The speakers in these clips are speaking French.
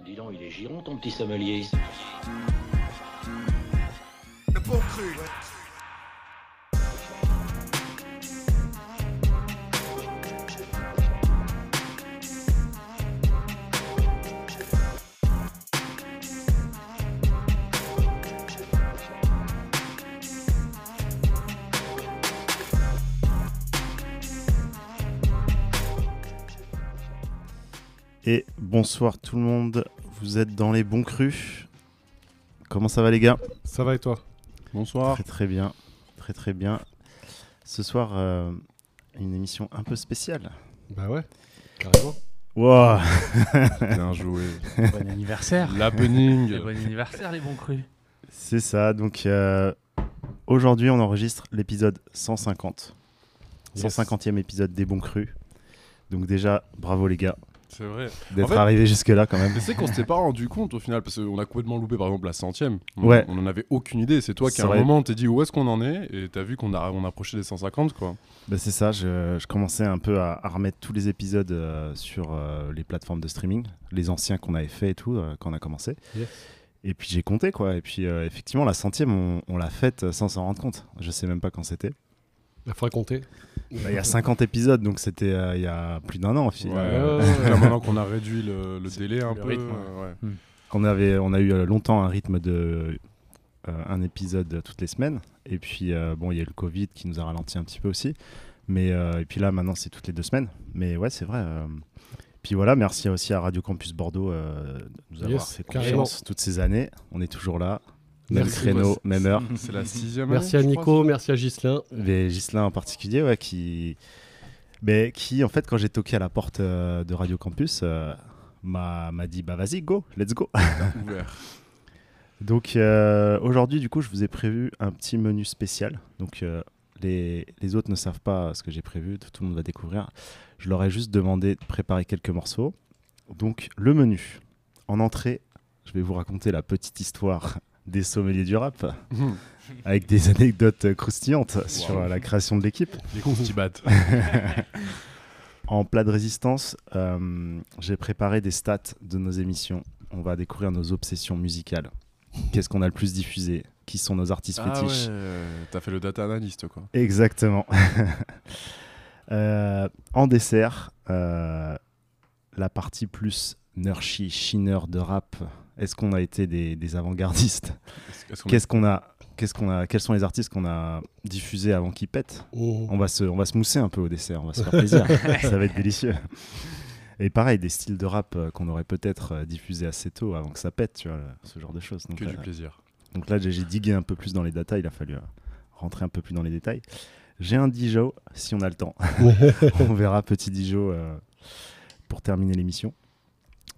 Dis donc, il est giron ton petit sommelier. Le bon cru, ouais. Et bonsoir tout le monde, vous êtes dans les bons crus. Comment ça va les gars? Ça va et toi? Bonsoir. Très très bien, très très bien. Ce soir, euh, une émission un peu spéciale. Bah ouais, carrément. Wow Bien joué. Bon anniversaire. L'happening. Bon anniversaire les bons crus. C'est ça, donc euh, aujourd'hui on enregistre l'épisode 150. Yes. 150e épisode des bons crus. Donc déjà, bravo les gars C'est vrai. d'être En fait- arrivés jusque là quand même. Mais c'est qu'on s'était pas rendu compte au final, parce qu'on a complètement loupé par exemple la centième. On- Ouais. On en avait aucune idée. C'est toi qui à un vrai. moment t'es dit où est-ce qu'on en est? Et t'as vu qu'on a on approchait des 150 quoi. Bah, c'est ça, je, je commençais un peu à, à remettre tous les épisodes euh, sur euh, les plateformes de streaming, les anciens qu'on avait fait et tout euh, quand on a commencé. Yes. Et puis j'ai compté quoi. Et puis euh, effectivement, la centième, on, on l'a faite sans s'en rendre compte. Je sais même pas quand c'était. Il. Bah, Il y a 50 épisodes, donc c'était euh, il y a plus d'un an. Ouais. Là, maintenant qu'on a réduit le, le délai un le peu. rythme, euh, ouais. On, avait, on a eu euh, longtemps un rythme de euh, un épisode toutes les semaines. Et puis euh, bon, il y a eu le Covid qui nous a ralenti un petit peu aussi. Mais euh, et puis là, maintenant, c'est toutes les deux semaines. Mais ouais, c'est vrai. euh. Puis voilà, merci aussi à Radio Campus Bordeaux euh, de nous avoir Yes, fait carrément. confiance toutes ces années. On est toujours là, même Merci. créneau, même heure. C'est la sixième. Merci à année, Nico, merci à Gislin. Mais Gislain en particulier, ouais, qui, mais qui en fait, quand j'ai toqué à la porte euh, de Radio Campus, euh, m'a m'a dit bah vas-y, go, let's go. Donc euh, aujourd'hui, du coup, je vous ai prévu un petit menu spécial. Donc euh, les, les autres ne savent pas ce que j'ai prévu, tout, tout le monde va découvrir. Je leur ai juste demandé de préparer quelques morceaux. Donc le menu. En entrée, je vais vous raconter la petite histoire des sommeliers du rap, Mhm. avec des anecdotes croustillantes sur euh, la création de l'équipe. Les cons qui battent. En plat de résistance, euh, j'ai préparé des stats de nos émissions. On va découvrir nos obsessions musicales. Qu'est-ce qu'on a le plus diffusé? Qui sont nos artistes Ah fétiches? ouais. T'as fait le data analyst quoi. Exactement. Euh, en dessert, euh, la partie plus nerdy, chineur de rap. Est-ce qu'on a été des, des avant-gardistes Qu'est-ce qu'on a Qu'est-ce qu'on a Quels sont les artistes qu'on a diffusés avant qu'ils pètent on va, se, on va se mousser un peu au dessert, on va se faire plaisir. ça va être délicieux. Et pareil, des styles de rap euh, qu'on aurait peut-être euh, diffusés assez tôt avant que ça pète, tu vois, ce genre de choses. Donc, que du plaisir. donc là, j'ai digué un peu plus dans les datas, il a fallu euh, rentrer un peu plus dans les détails. J'ai un Dijon, si on a le temps. on verra petit Dijon euh, pour terminer l'émission.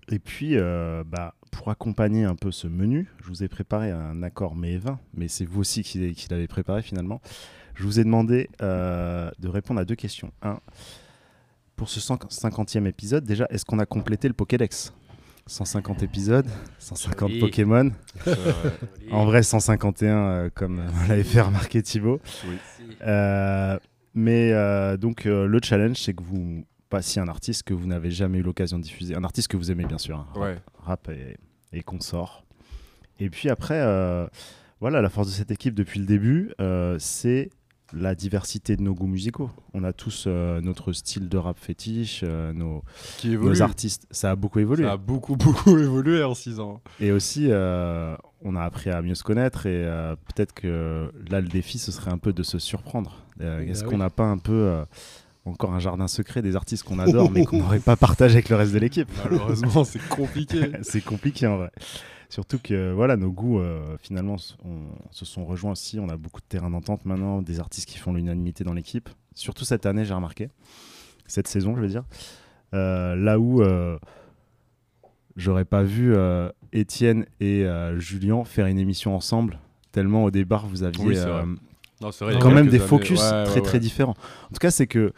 Et puis, euh, bah, pour accompagner un peu ce menu, je vous ai préparé un accord mais 20, mais c'est vous aussi qui, qui l'avez préparé finalement. Je vous ai demandé euh, de répondre à deux questions. Un, pour ce 150e épisode, déjà, est-ce qu'on a complété le Pokédex? 150 épisodes, 150 Joli. Pokémon, en vrai 151 euh, comme euh, l'avait fait remarquer Thibaut. oui. Euh, mais donc le challenge c'est que vous passiez un artiste que vous n'avez jamais eu l'occasion de diffuser, un artiste que vous aimez bien sûr, hein, Ouais. rap et, et consort. Et puis après, euh, voilà, la force de cette équipe depuis le début, euh, c'est la diversité de nos goûts musicaux. On a tous euh, notre style de rap fétiche, euh, nos, Qui nos artistes. Ça a beaucoup évolué. Ça a beaucoup beaucoup évolué en 6 ans. Et aussi, euh, on a appris à mieux se connaître et peut-être que là, le défi, ce serait un peu de se surprendre. Bah Est-ce oui. qu'on n'a pas un peu encore un jardin secret des artistes qu'on adore mais qu'on n'aurait pas partagé avec le reste de l'équipe Malheureusement, c'est compliqué. C'est compliqué en vrai. Surtout que voilà, nos goûts euh, finalement on- se sont rejoints aussi. On a beaucoup de terrain d'entente maintenant, des artistes qui font l'unanimité dans l'équipe. Surtout cette année, j'ai remarqué. Cette saison, je veux dire. Euh, là où euh, j'aurais pas vu euh, Étienne et euh, Julien faire une émission ensemble, tellement au départ vous aviez Oui, euh. Non, vrai, quand même des années- focus ouais, ouais, très ouais. très différents. En tout cas, c'est que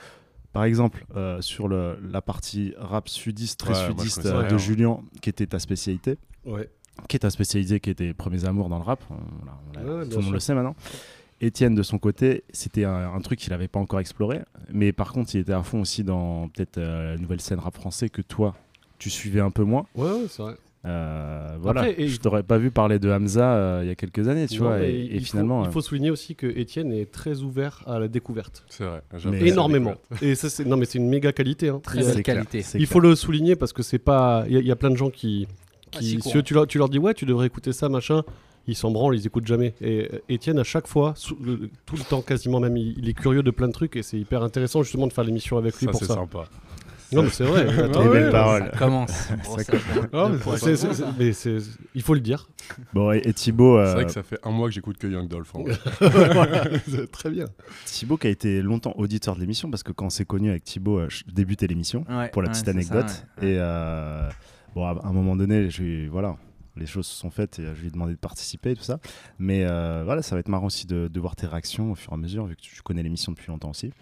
par exemple euh, sur le, la partie rap sudiste, très Ouais, sudiste euh, de Julien, qui était ta spécialité, Ouais. qui est ta spécialité, qui était Premiers Amours dans le rap, on Ouais, tout le monde le sait maintenant. Étienne, de son côté, c'était un, un truc qu'il n'avait pas encore exploré, mais par contre, il était à fond aussi dans peut-être euh, la nouvelle scène rap français que toi, tu suivais un peu moins. Ouais, ouais, c'est vrai. Euh, voilà, Après, et- je t'aurais pas vu parler de Hamza euh, il y a quelques années, tu Non, vois, et, et il faut- finalement, il euh, faut souligner aussi que Étienne est très ouvert à la découverte. C'est vrai. Énormément. Et ça, c'est non, mais c'est une méga qualité. hein. Très c'est belle qualité. c'est Il faut le souligner parce que c'est pas. Il y, a- il y a plein de gens qui. Qui si, tu, leur, tu leur dis ouais, tu devrais écouter ça, machin. Ils s'en branlent, ils écoutent jamais. Et Étienne, à chaque fois, le- tout le temps quasiment même, il, il est curieux de plein de trucs et c'est hyper intéressant justement de faire l'émission avec lui Ça, pour c'est ça. sympa. Non, mais c'est vrai. attends. Les ouais, belles paroles. Ça commence. Bon, ça- Ah, mais c'est- c'est- c'est- mais c'est- il faut le dire. Bon, et, et Thibaut, C'est euh, vrai que ça fait un mois que j'écoute que Young Dolph. en vrai. C'est Très bien. Thibaut qui a été longtemps auditeur de l'émission, parce que quand on s'est connu avec Thibaut, euh, je débutais l'émission, Ouais, pour la ouais, petite c'est ça, anecdote. ouais. Et euh, bon, à un moment donné, je lui- voilà, les choses se sont faites et euh, je lui ai demandé de participer et tout ça. Mais euh, voilà, ça va être marrant aussi de, de voir tes réactions au fur et à mesure, vu que tu connais l'émission depuis longtemps aussi.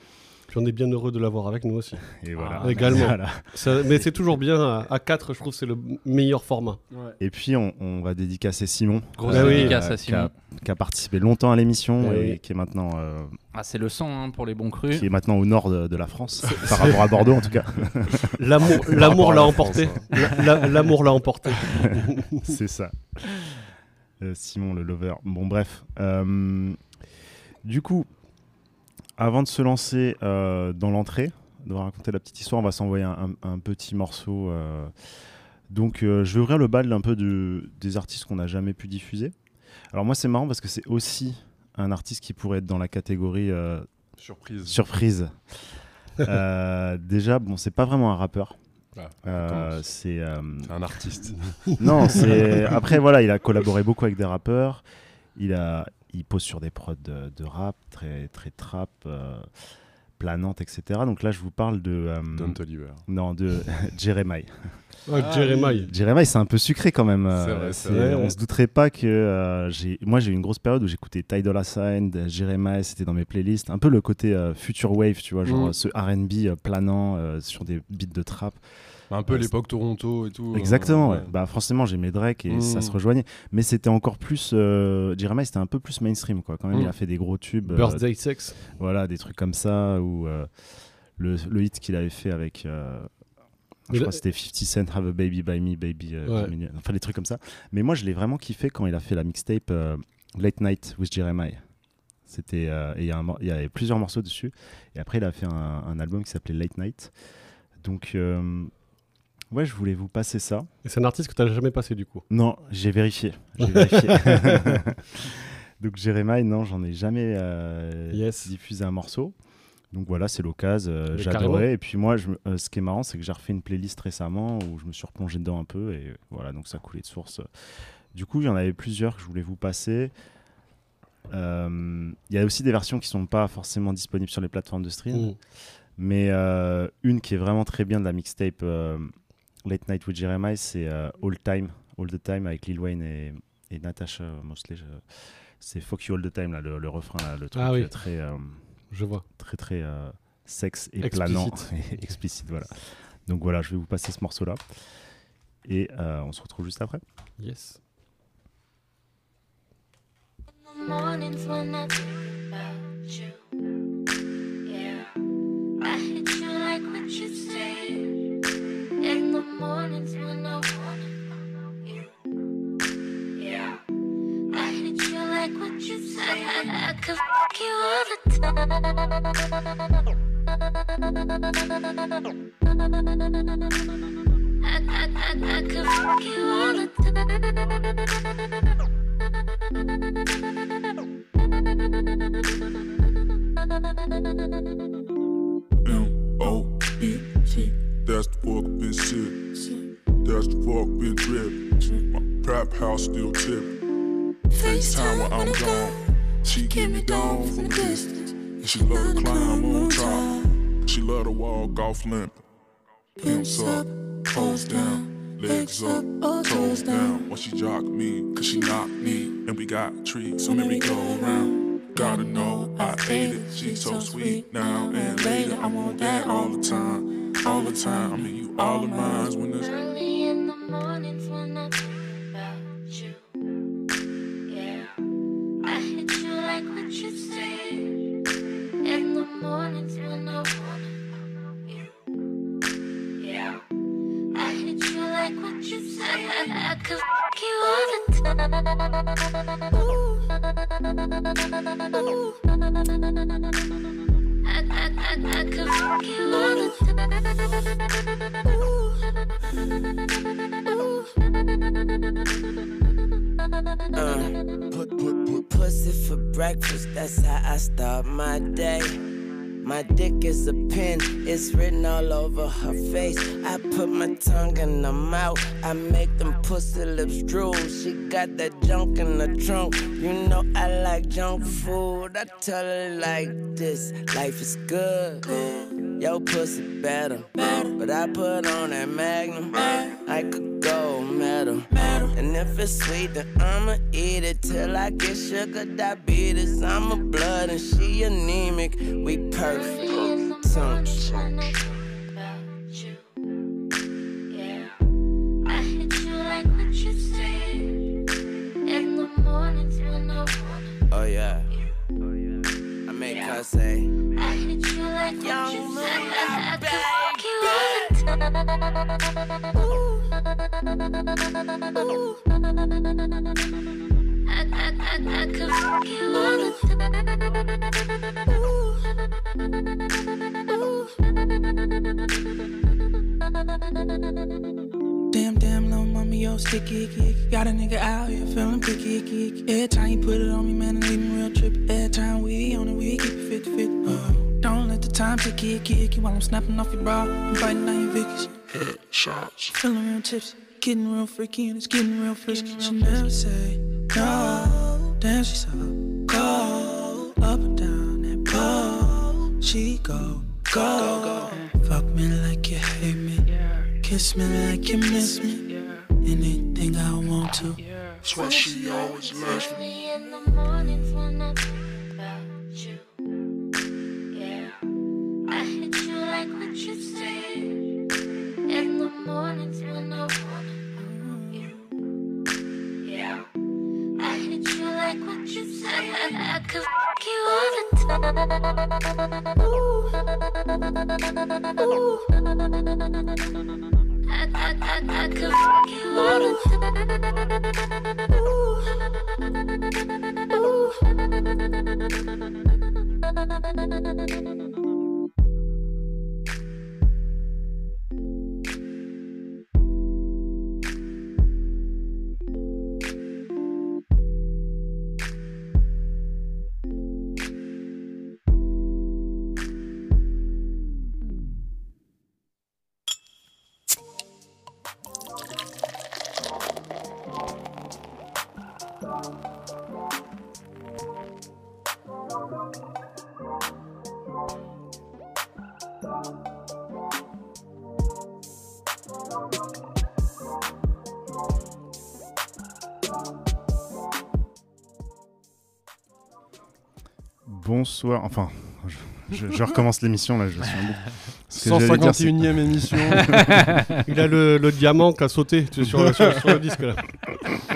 Puis on est bien heureux de l'avoir avec nous aussi. Et voilà. Ah, également. Voilà. Ça- mais c'est toujours bien à, à 4, je trouve que c'est le meilleur format. Et puis, on, on va dédicacer Simon. Grosse oui. dédicace à qui a, Simon. qui a participé longtemps à l'émission Ah et oui. qui est maintenant euh, Ah, c'est le sang hein, pour les bons crus. qui est maintenant au nord de, de la France, par rapport à Bordeaux en tout cas. L'amour Par l'amour l'a emporté. L'amour l'a emporté. C'est ça. Euh, Simon le lover. Bon, bref. Euh, du coup, avant de se lancer euh, dans l'entrée, de raconter la petite histoire, on va s'envoyer un, un- un petit morceau. euh. Donc, euh, je vais ouvrir le bal un peu de, des artistes qu'on n'a jamais pu diffuser. Alors, moi, c'est marrant parce que c'est aussi un artiste qui pourrait être dans la catégorie Surprise. surprise. Déjà, bon, c'est pas vraiment un rappeur. Ah, C'est un artiste. non, c'est après voilà, il a collaboré beaucoup avec des rappeurs. Il a, il pose sur des prods de, de rap très très trap, euh, planante, etc. Donc là, je vous parle de euh, Don Toliver. non de Jeremiah. Ah, Jeremiah. Jeremiah, c'est un peu sucré quand même. euh, C'est vrai, c'est c'est- vrai. on se douterait pas que euh, j'ai. Moi, j'ai eu une grosse période où j'écoutais Ty Dolla Sign, Jeremiah, c'était dans mes playlists. Un peu le côté euh, future wave, tu vois, genre Mm. ce R&B euh, planant euh, sur des beats de trap. Un peu l'époque Toronto et tout. Exactement, euh, ouais. Bah, forcément, j'aimais Drake et ça Mm. se rejoignait. Mais c'était encore plus. Euh, Jeremiah, c'était un peu plus mainstream, quoi. Quand même, Mm. il a fait des gros tubes. euh, Birthday Sex. voilà, des trucs comme ça. Ou euh, le, le hit qu'il avait fait avec. euh, je crois que c'était 50 Cent, Have a Baby by Me, Baby. euh, Ouais. Enfin, des trucs comme ça. Mais moi, je l'ai vraiment kiffé quand il a fait la mixtape euh, Late Night with Jeremiah. C'était, euh, et il y, avait plusieurs morceaux dessus. Et après, il a fait un, un album qui s'appelait Late Night. Donc, ouais, je voulais vous passer ça. Et c'est un artiste que tu n'as jamais passé du coup. Non, j'ai vérifié. Donc Jeremiah, non, j'en ai jamais euh, Yes. diffusé un morceau. Donc voilà, c'est l'occasion. euh, J'adorais. Et puis moi, je euh, ce qui est marrant, c'est que j'ai refait une playlist récemment où je me suis replongé dedans un peu. Et voilà, donc ça coulait de source. Du coup, il y en avait plusieurs que je voulais vous passer. Euh, Il y a aussi des versions qui sont pas forcément disponibles sur les plateformes de stream. Mm. Mais euh, une qui est vraiment très bien de la mixtape euh, Late Night with Jeremiah, c'est euh, All Time, All the Time avec Lil Wayne et, et Natasha Mosley. je- C'est Fuck You All the Time, là, le, le refrain, là, le truc Ah oui. euh, très, euh, Je vois. très, très euh, sexe et Explicite. planant et explicite. Voilà. Donc voilà, je vais vous passer ce morceau-là. Et euh, on se retrouve juste après. Yes. mornings when I think about you. Mornings when I wanna you. Yeah, I hit you like what you said. I, could fuck you all the time. I, I, I, I could fuck you all the M That's the fuck bitch shit. That's the fuck bitch drip. My trap house still tipping. FaceTime when I'm gone. She give me down from a distance. And she love to climb on top. She love to walk off limp. Pimps up, toes down, legs up, toes down. When she jock me, cause she knock me. And we got treats, so merry go around. Gotta know I ate it. She's so sweet now and later. I want that all the time, all the time. I mean, you all of mine when there's Early in the mornings when I think about you. Yeah, I hit you like what you said. In the mornings when I know you. Yeah, I hit you like what you said. I could fuck you all the time. Ooh. I, breakfast, that's how I start my day. My dick is a pen, it's written all over her face. I put my tongue in her mouth, I make them pussy lips drool. She got that junk in the trunk, you know I like junk food. I tell her like this life is good. Yo, pussy better, but I put on that magnum. I could go metal. And if it's sweet, then I'ma eat it till I get sugar diabetes. I'm a blood and she anemic. We perfect. Tongue When I think about you, yeah, I hit you like what you said. In the mornings when I wanna, Oh yeah. I make her say, I hit you like what Young you said. Maria, I, I could fuck you all the time. Ooh. Damn, damn, little mommy, yo, sticky, icky. Got a nigga out here feeling picky, icky. Every time you put it on me, man, it leave me real trippy. Every time we on it, we keep it 50 50. Uh, don't let the time ticky, icky, icky. While I'm snapping off your bra, I'm biting down your Vickies. Headshots. Feeling real tipsy, getting real freaky, and it's getting real frisky. She never say no. Damn, she's so cold. Up and down that pole. She go, go, go. Fuck me like you hate me. Kiss me like you miss me. Anything I want to. That's why she always loves me. I, I, I, I could fuck you Bonsoir, enfin, je, je- je recommence l'émission là, je suis en boucle. Ce que j'allais dire, c'est- 151ème émission. Il a le, le diamant qui a sauté sur, le- sur- sur le disque là.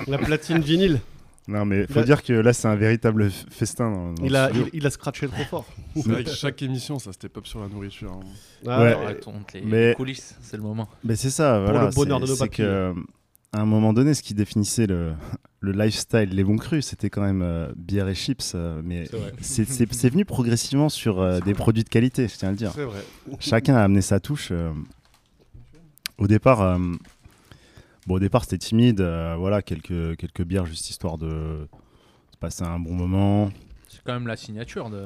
La platine vinyle. Non mais Il faut a- dire que là c'est un véritable festin. Dans, dans Il a, il, il a scratché trop fort. C'est vrai que chaque émission, ça step up sur la nourriture. hein. Ah, Ouais. Les, mais- coulisses, c'est le moment. Mais c'est ça, Pour voilà. le bonheur c'est- de nos papilles. que, à un moment donné, ce qui définissait le, le lifestyle, les bons crus, c'était quand même euh, bière et chips. euh, mais C'est venu progressivement sur euh, des produits de qualité, je tiens à le dire. Vrai. Chacun a amené sa touche. Au départ, bon, au départ c'était timide. voilà, quelques, quelques bières juste histoire de, de passer un bon moment. Quand même la signature de.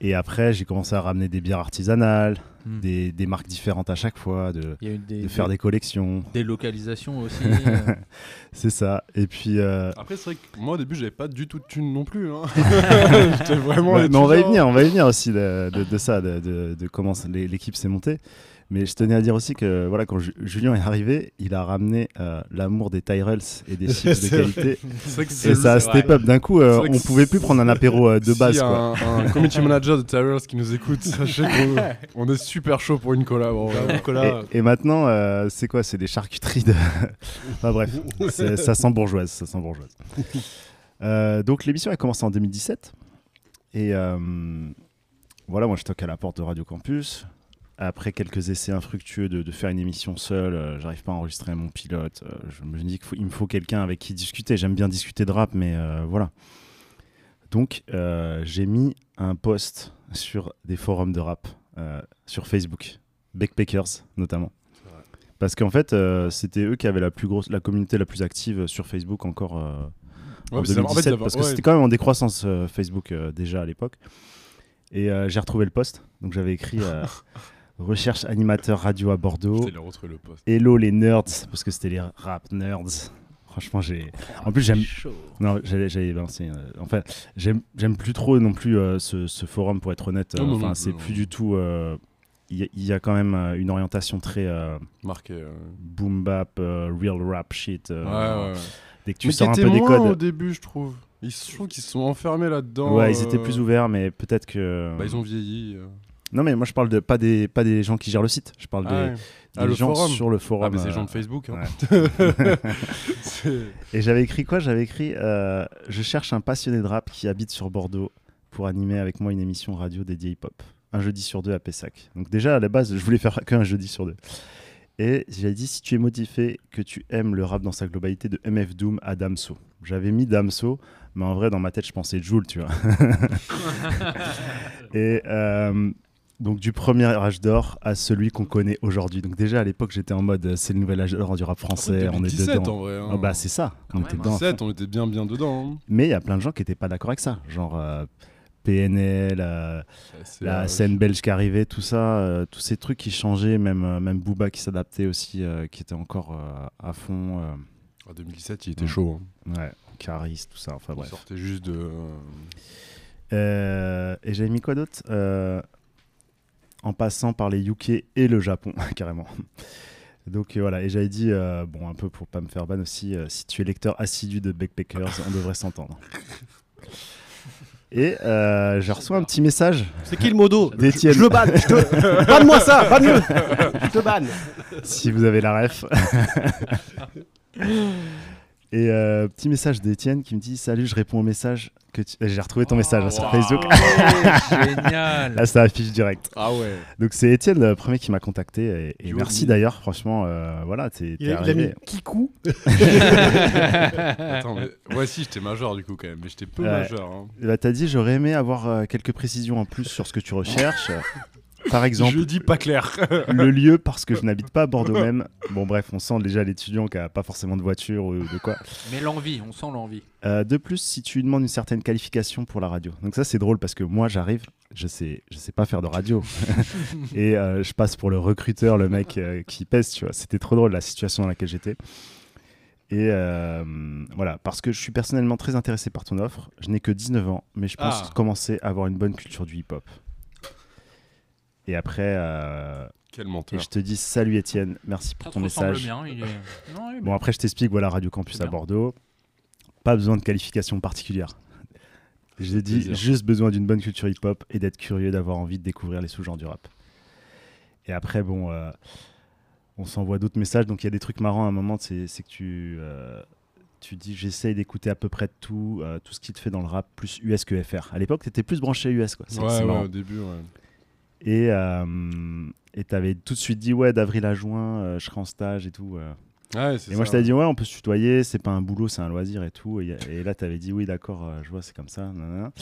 Et après, j'ai commencé à ramener des bières artisanales, Hmm. des, des marques différentes à chaque fois, de, Il y a eu des, de faire des collections. des localisations aussi. euh. C'est ça. Et puis. euh, Après, c'est vrai que moi, au début, j'avais pas du tout de thunes non plus. Hein. Vraiment. Mais on va y venir, on va y venir aussi de, de- de ça, de, de- de comment l'équipe s'est montée. Mais je tenais à dire aussi que voilà, quand Ju- Julien est arrivé, il a ramené euh, l'amour des Tyrells et des chips de qualité. Vrai Et ça a step up. D'un coup, euh, on pouvait plus prendre un apéro euh, de base. y a Quoi. un, un community manager de Tyrells qui nous écoute, sachez qu'on on est super chaud pour une collab. Et, et maintenant, euh, c'est quoi? C'est des charcuteries de. enfin bref, ça sent bourgeoise. Ça sent bourgeoise. Euh, donc l'émission a commencé en 2017. Et euh, voilà, moi je toque à la porte de Radio Campus. Après quelques essais infructueux de, de faire une émission seul, euh, j'arrive pas à enregistrer mon pilote. euh, je me dis qu'il me faut quelqu'un avec qui discuter. J'aime bien discuter de rap, mais euh, voilà. Donc, euh, j'ai mis un post sur des forums de rap sur Facebook, Backpackers notamment. Parce qu'en fait, c'était eux qui avaient la plus grosse, la communauté la plus active sur Facebook encore Ouais, en mais c'est- en fait, 2017, parce que ouais. c'était quand même en décroissance Facebook déjà à l'époque. Et j'ai retrouvé le post, donc j'avais écrit recherche animateur radio à Bordeaux. Le poste. Hello les nerds, parce que c'était les rap nerds. Franchement, j'ai. En plus, j'aime. Non, j'allais balancer. euh, En fait, j'aime plus trop non plus euh, ce, ce forum, pour être honnête. Non, Euh, Enfin, c'est plus du tout. Il y, a- il y a quand même une orientation très Marqué. euh. boom bap, real rap shit. Ouais, ouais, ouais. Dès que tu Mais sors un peu des codes. au début, je trouve. Ils, je trouve qu'ils se sont enfermés là-dedans. Ouais, ils étaient plus ouverts, mais peut-être que. Bah, ils ont vieilli. Euh. Non, mais moi je parle de pas des pas des gens qui gèrent le site. Je parle Ah, des, ouais. des Ah, le gens forum. sur le forum. Ah, mais c'est euh, les gens de Facebook. Hein. ouais. Et j'avais écrit quoi? J'avais écrit euh, Je cherche un passionné de rap qui habite sur Bordeaux pour animer avec moi une émission radio dédiée hip-hop. Un jeudi sur deux à Pessac. Donc, déjà à la base, je voulais faire qu'un jeudi sur deux. Et j'avais dit Si tu es motivé, que tu aimes le rap dans sa globalité, de MF Doom à Damso. J'avais mis Damso, mais en vrai, dans ma tête, je pensais Joule, tu vois. Et. euh, donc du premier âge d'or à celui qu'on connaît aujourd'hui. Donc déjà à l'époque j'étais en mode euh, c'est le nouvel âge d'or du rap français, on est 2017 dedans. en vrai. hein. Ah bah c'est ça, on était même, dedans. 17, on était bien bien dedans. hein. Mais il y a plein de gens qui n'étaient pas d'accord avec ça. Genre euh, PNL, euh, la scène belge qui arrivait, tout ça, euh, tous ces trucs qui changeaient, même, euh, même Booba qui s'adaptait aussi, euh, qui était encore euh, à fond. euh, En 2017, il était chaud. hein. ouais, Caris, tout ça, enfin Il bref. sortait juste de. et j'avais mis quoi d'autre? Euh, En passant par les UK et le Japon, carrément. Donc euh, voilà, et j'avais dit, euh, bon, un peu pour pas me faire ban aussi, euh, si tu es lecteur assidu de Backpackers, on devrait s'entendre. Et j'ai reçu un petit message C'est qui le modo d'Étienne. Je le banne je te... Banne-moi ça Banne-le Je te banne si vous avez la ref. Et euh, petit message d'Étienne qui me dit Salut, je réponds au message que tu... J'ai retrouvé ton message hein, sur Wow. Facebook. Génial. Là, ça affiche direct. Ah ouais. Donc, c'est Étienne le premier qui m'a contacté. Et, merci d'ailleurs, franchement. euh, voilà, t'es Il t'es a, il a mis arrivé. Kikou Attends, mais moi aussi j'étais majeur du coup quand même, mais j'étais peu Ouais. majeur. hein. Et bah, t'as dit J'aurais aimé avoir euh, quelques précisions en plus sur ce que tu recherches. Par exemple, Je dis pas clair. le lieu parce que je n'habite pas à Bordeaux même. Bon, bref, on sent déjà l'étudiant qui a pas forcément de voiture ou de quoi. Mais l'envie, on sent l'envie. Euh, de plus, si tu lui demandes une certaine qualification pour la radio. Donc ça, c'est drôle parce que moi, j'arrive, je sais, je sais pas faire de radio. et euh, je passe pour le recruteur, le mec euh, qui pèse, tu vois. C'était trop drôle la situation dans laquelle j'étais. Et euh, voilà, parce que je suis personnellement très intéressé par ton offre. Je n'ai que 19 ans, mais je pense Ah. commencer à avoir une bonne culture du hip-hop. Et après, euh, Quel et menteur. je te dis salut Étienne, merci pour Ça ton message. bien. Il est... Non, il est Bon, après, je t'explique, voilà, Radio Campus à. Bordeaux. Pas besoin de qualification particulière. J'ai dit Plaisir. juste besoin d'une bonne culture hip-hop et d'être curieux, d'avoir envie de découvrir les sous-genres du rap. Et après, bon, euh, on s'envoie d'autres messages. Donc, il y a des trucs marrants à un moment, c'est que tu, euh, tu dis j'essaye d'écouter à peu près tout, euh, tout ce qui te fait dans le rap, plus US que FR. À l'époque, tu étais plus branché US, quoi. C'est Ouais, ouais, au début, ouais. Et euh, et t'avais tout de suite dit ouais, d'avril à juin, euh, je serai en stage et tout. euh. Ouais, Et moi, je t'avais dit, ouais, on peut se tutoyer, c'est pas un boulot, c'est un loisir et tout. Et, et là, t'avais dit, oui, d'accord, euh, je vois, c'est comme ça. nanana.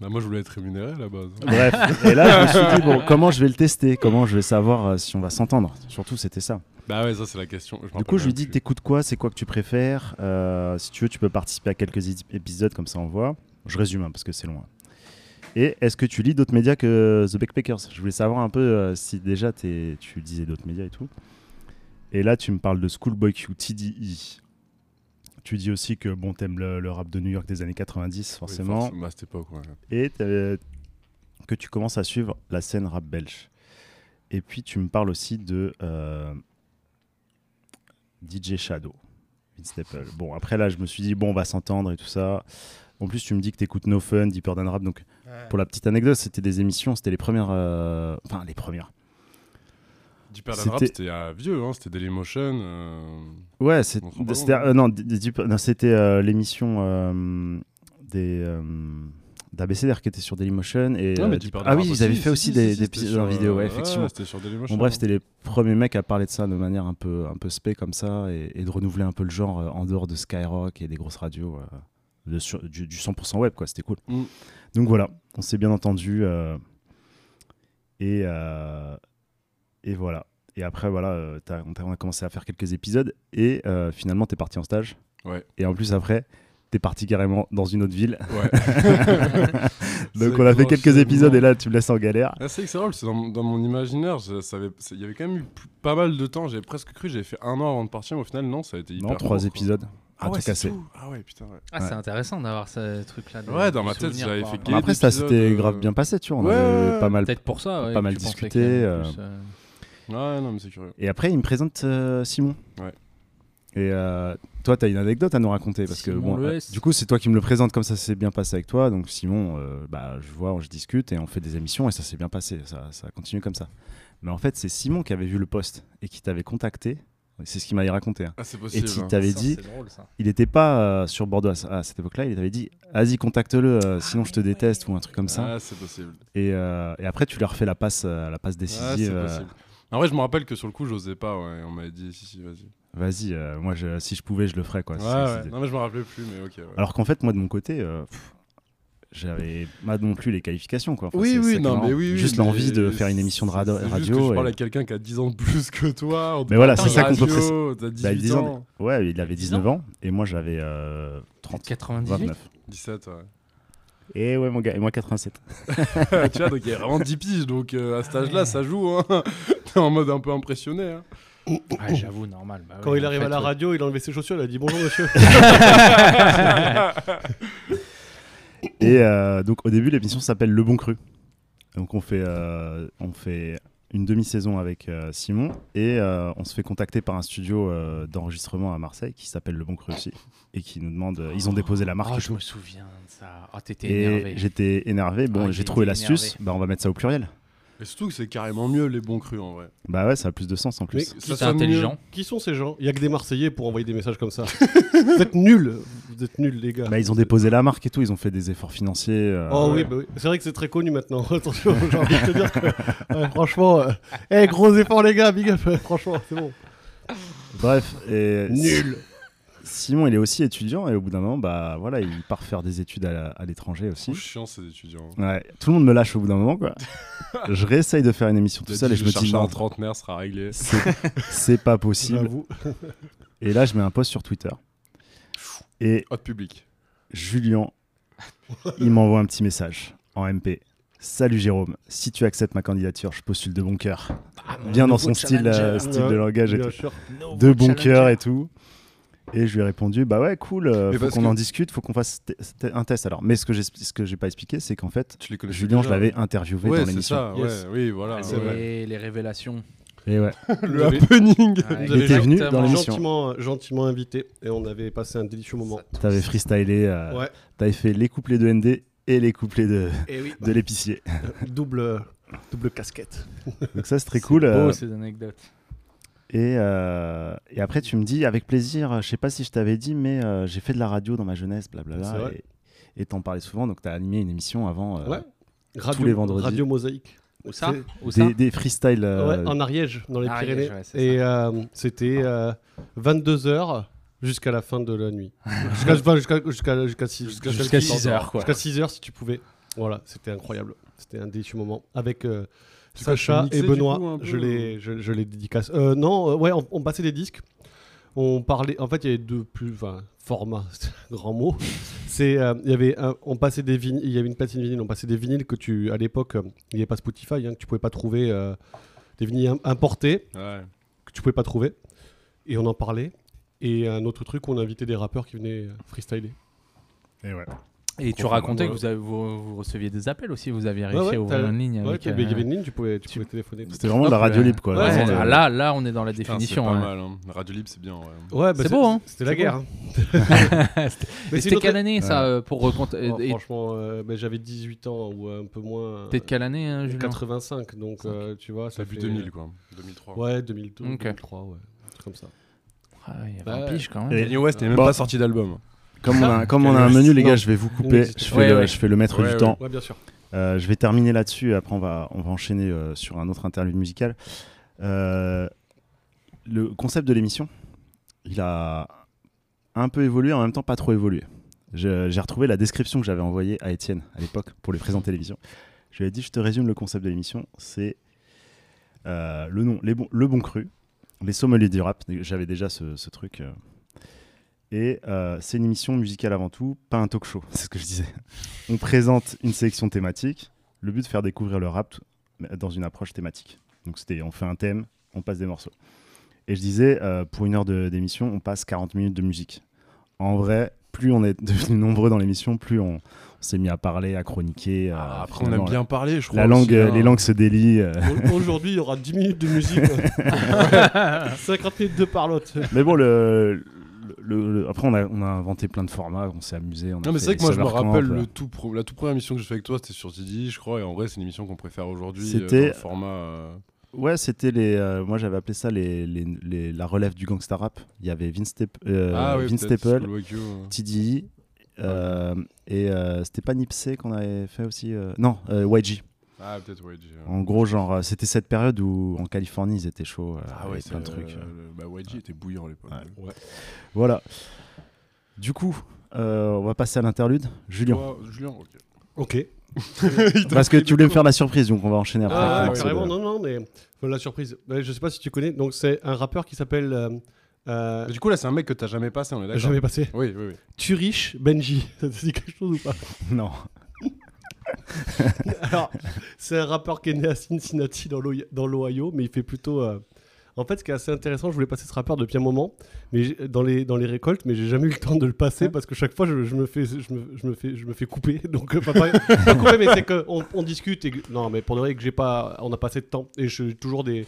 Bah, moi je voulais être rémunéré à la base. Bref, et là, je me suis dit, bon, comment je vais le tester? Comment je vais savoir si on va s'entendre? Surtout, c'était ça. Bah ouais, ça c'est la question. Je Du coup, je lui dis, t'écoutes quoi? C'est quoi que tu préfères? Si tu veux, tu peux participer à quelques ép- épisodes, comme ça on voit. Je résume, hein, parce que c'est loin. Et est-ce que tu lis d'autres médias que The Backpackers? Je voulais savoir un peu euh, si déjà tu disais d'autres médias et tout. Et là, tu me parles de Schoolboy Q, TDE. Tu dis aussi que bon, t'aimes le, le rap de New York des années 90, Oui, forcément. forcément, à cette époque, ouais. Et que tu commences à suivre la scène rap belge. Et puis, tu me parles aussi de euh, DJ Shadow. Bon, après, là, je me suis dit, bon, on va s'entendre et tout ça. En plus, tu me dis que t'écoutes No Fun, Deeper Than Rap. Donc, pour la petite anecdote, c'était des émissions, c'était les premières. euh, Enfin, les premières. Than C'était- Rap, c'était euh, vieux, hein, c'était Dailymotion. euh, Ouais, c'était euh, non, Deep- c'était euh, l'émission euh, des, euh, d'ABCDR qui était sur Dailymotion. Et, Non, mais euh, Deep- ah de oui, ils avaient fait si, aussi si, des, si, des c'était épisodes en vidéo, ouais, effectivement. c'était sur Dailymotion. Bon, bref, c'était les premiers mecs à parler de ça de manière un peu, un peu spé comme ça et, et de renouveler un peu le genre euh, en dehors de Skyrock et des grosses radios, euh, de sur- du, du 100% web, quoi. C'était cool. Mm. Donc voilà, on s'est bien entendu. euh, et, euh, et voilà. Et après, voilà, euh, t'as- on, a, commencé à faire quelques épisodes et euh, finalement, t'es parti en stage. Ouais. Et en plus, après, t'es parti carrément dans une autre ville. Ouais. Donc on a fait quelques épisodes et là, tu me laisses en galère. Ah, c'est c'est drôle, c'est dans, dans mon imaginaire, je savais- c'est- il y avait quand même eu pas mal de temps. J'avais presque cru, j'avais fait un an avant de partir, mais au final, non, ça a été hyper. Non, trois court, quoi. épisodes. Ah ouais, c'est. Ah ouais, putain, ouais. Ah, c'est intéressant d'avoir ce truc-là. Ouais, dans ma tête, j'avais fait à- après, ça s'était euh, grave bien passé, tu vois. On Ouais, avait ouais, pas mal Peut-être pour ça. ouais, pas mal discuté, euh, plus, euh, Ouais, non, mais c'est curieux. Et après, il me présente euh, Simon. Ouais. Et euh, toi, tu as une anecdote à nous raconter parce que bon, euh, du coup, c'est toi qui me le présente comme ça s'est bien passé avec toi. Donc Simon, euh, bah, je vois, je discute et on fait des émissions et ça s'est bien passé. Ça, ça continue comme ça. Mais en fait, c'est Simon qui avait vu le post et qui t'avait contacté. C'est ce qu'il m'avait raconté. hein. Ah, c'est Et possible. qui hein. t'avait dit, C'est drôle ça. il n'était pas euh, sur Bordeaux à, ce- à cette époque-là. Il t'avait dit, vas-y, contacte-le, euh, sinon je te déteste ou un truc comme ça. Ah, c'est possible. Et, euh, et après, tu as refait la passe, euh, la passe Ah, décisive. c'est euh, possible. En vrai, je me rappelle que sur le coup, j'osais pas, ouais. On m'avait dit, si, si, vas-y. Vas-y, euh, moi, je- si je pouvais, je le ferais. Quoi. Ouais, ouais. Non, mais je me rappelais plus, mais ok. ouais. Alors qu'en fait, moi, de mon côté, euh, pff, j'avais pas non plus les qualifications. Quoi. Enfin, oui, oui, non, mais oui, oui. Juste l'envie de faire une émission de c'est juste radio. que je et- parle à quelqu'un qui a 10 ans de plus que toi. Mais voilà, c'est ça qu'on peut radio, T'as 18 Bah, 10 ans. ans. Ouais, il avait 19 ans et moi, j'avais euh, 30, 98 29. 17, ouais. Et ouais, mon gars, et moi, 87. tu vois, donc il y a vraiment 10 piges, donc euh, à cet âge-là, ça joue. Hein. T'es en mode un peu impressionné. Hein. Ouais, J'avoue, normal. bah Quand oui, il en arrive fait, à la ouais. radio, il a enlevé ses chaussures, il a dit bonjour monsieur. Et euh, donc, au début, l'émission s'appelle Le Bon Cru. Donc, on fait, euh, on fait une demi-saison avec euh, Simon et on se fait contacter par un studio d'enregistrement à Marseille qui s'appelle Le Bon Cru aussi et qui nous demande. ils ont déposé la marque Oh, je me souviens de ça. Oh, t'étais énervé. j'étais énervé. Bon, Ah, j'ai trouvé l'astuce. Bah, on va mettre ça au pluriel. Et surtout que c'est carrément mieux les bons crus en vrai. Bah ouais, ça a plus de sens en plus. Mais Ça intelligent. qui sont ces gens? Il y a que des Marseillais pour envoyer des messages comme ça. vous êtes nuls, vous êtes nuls les gars. Bah, ils ont déposé la marque et tout, ils ont fait des efforts financiers. euh, Oh oui, bah oui. c'est vrai que c'est très connu maintenant. Attention, j'ai envie de te dire que ouais, franchement, euh, eh, gros effort les gars, big up, franchement, c'est bon. Bref, et Nul. Simon, il est aussi étudiant et au bout d'un moment, bah voilà, il part faire des études à, à l'étranger C'est aussi. chiant ces étudiants. Ouais, tout le monde me lâche au bout d'un moment, quoi. je réessaye de faire une émission tout seul et je me dis non, un trentenaire sera réglé. c'est pas possible. Et là, je mets un post sur Twitter. Et Hot public. Julien, il m'envoie un petit message en MP. Salut Jérôme, si tu acceptes ma candidature, je postule de bon cœur. Bien dans son style, euh, style de langage et tout. de bon cœur et tout. Et je lui ai répondu, bah ouais, cool, euh, faut qu'on que- en discute, faut qu'on fasse un test alors. Mais ce que j'ai ce que j'ai pas expliqué, c'est qu'en fait, Tu les connais Julien, je l'avais interviewé Ouais, dans c'est l'émission. ça, Yes. ouais, oui, voilà. c'est ouais. les révélations. Et ouais. Le avez- happening. Vous avez était venu dans l'émission. Gentiment, euh, gentiment invité et on avait passé un délicieux moment. T'avais freestylé, euh, Ouais. t'avais fait les couplets de ND et les couplets de, Et oui, de l'épicier. double, double casquette. Donc ça, c'est très cool. Beau, euh, ces anecdotes. Et, euh, et après, tu me dis, avec plaisir, je sais pas si je t'avais dit, mais euh, j'ai fait de la radio dans ma jeunesse, blablabla. Et t'en parlais souvent, donc t'as animé une émission avant. euh, Ouais. Radio, les vendredis. Radio Mosaïque. Où ça? Où ça? Des, des freestyles. euh, Ouais, en Ariège, dans les Ariège, Pyrénées. ouais, et euh, c'était 22h jusqu'à la fin de la nuit. Jusqu'à jusqu'à 6 Jusqu'à Jusqu'à six 6 heures, quoi. Jusqu'à 6 heures si tu pouvais. Voilà, c'était incroyable. C'était un délicieux moment avec euh, Sacha et Benoît. coup, un peu, je les je, je les dédicace. Euh, non, euh, ouais, on, on passait des disques. On parlait. En fait, il y avait deux plus. Enfin, format, c'est un grand mot. C'est euh, il y avait un- on passait des vinyles. Il y avait une platine vinyle. On passait des vinyles que tu à l'époque euh, il n'y avait pas Spotify, hein, que tu pouvais pas trouver. euh, des vinyles im- importés Ouais. que tu pouvais pas trouver. Et on en parlait. Et un autre truc, on invitait des rappeurs qui venaient euh, freestyler. Et ouais. Et tu racontais ouais. que vous, avez- vous, vous receviez des appels aussi, vous aviez Ouais, réussi ouais, à ouvrir une ligne Ouais, avec... mais il y euh, avait une ligne, tu pouvais, tu pouvais téléphoner. C'était vraiment de la radio ouais. libre, quoi. Ouais, Ouais, euh, là, là, on est dans la Putain, c'est définition. pas hein. mal. Hein. Radio libre, c'est bien. Ouais. Ouais, bah C'est beau, hein C'était la C'est guerre. c'est c'était quelle année ça euh, pour raconter Oh, et- franchement, euh, bah, j'avais 18 ans ou un peu moins. T'es de quelle année, hein, Julien 85, donc euh, tu vois, ça vu fait- 2000, quoi. 2003. Ouais, 2002, Ok. 2003, ouais. Comme ça. Ah, Il y avait Bah, un pige quand même. Et- Kanye West n'est même Bon. pas sorti d'album. Comme on a, comme on a un menu, les gars, je vais vous couper. Je fais, Ouais, le, ouais. je fais le maître Ouais, du temps. Ouais, bien sûr. Euh, je vais terminer là-dessus et après on va, on va enchaîner euh, sur un autre interlude musical. Euh, le concept de l'émission, il a un peu évolué, en même temps pas trop évolué. J'ai retrouvé la description que j'avais envoyée à Étienne à l'époque pour lui présenter l'émission. Je lui ai dit, je te résume le concept de l'émission, c'est le nom, les bons, le bon cru, les sommeliers du rap. J'avais déjà ce, ce truc. Et euh, c'est une émission musicale avant tout, pas un talk show, c'est ce que je disais. On présente une sélection thématique, le but de faire découvrir le rap dans une approche thématique. Donc c'était, on fait un thème, on passe des morceaux. Et je disais, euh, pour une heure d'émission, on passe 40 minutes de musique. En vrai, plus on est devenu nombreux dans l'émission, plus on, on s'est mis à parler, à chroniquer. euh, Ah, Après, on aime bien parler, je crois. la langue, aussi, hein. les langues se délient. euh. Au- Aujourd'hui, il y aura 10 minutes de musique. 50 minutes de parlotte. Mais bon, le, le- le- après, on a, on a inventé plein de formats, on s'est amusé. on a Non, mais c'est vrai que moi, je me rappelle euh. le tout pro- la toute première émission que j'ai fait avec toi, c'était sur Didi, je crois, et en vrai, c'est une émission qu'on préfère aujourd'hui. euh, C'était- le format. euh, Ouais, c'était les. euh, moi, j'avais appelé ça les, les- les- la relève du gangsta rap. Il y avait Vince, Step- euh, ah, oui, Vince peut-être, Staple, euh. TDI, euh, et euh, c'était pas Nipsey qu'on avait fait aussi. euh, non, euh, YG. Ah, peut-être, ouais. En gros, genre, euh, c'était cette période où en Californie, ils étaient chauds. euh, Ah ouais, plein de c'est, trucs. euh, le- Bah, YG était bouillant à l'époque. Ouais. Voilà. Du coup, euh, on va passer à l'interlude. Julien. Toi, Julien, ok. Ok. Parce que tu voulais me faire la surprise, donc on va enchaîner après. Ah, ouais, carrément, non, non, mais la surprise. Je sais pas si tu connais. Donc, c'est un rappeur qui s'appelle. euh, euh, Du coup, là, c'est un mec que t'as jamais passé, on est d'accord jamais passé. Oui, oui, oui. Turich Benji. Ça te dit quelque chose ou pas? Non. Alors, c'est un rappeur qui est né à Cincinnati dans l'Ohio- mais il fait plutôt. euh, En fait, ce qui est assez intéressant, je voulais passer ce rappeur depuis un moment, mais dans les dans les récoltes, mais j'ai jamais eu le temps de le passer parce que chaque fois, je, je me fais je me, je me fais je me fais couper. Donc euh, pas, pas- pas couper, mais c'est que on, discute et non, mais pour de vrai que j'ai pas, on a pas assez de temps et j'ai toujours des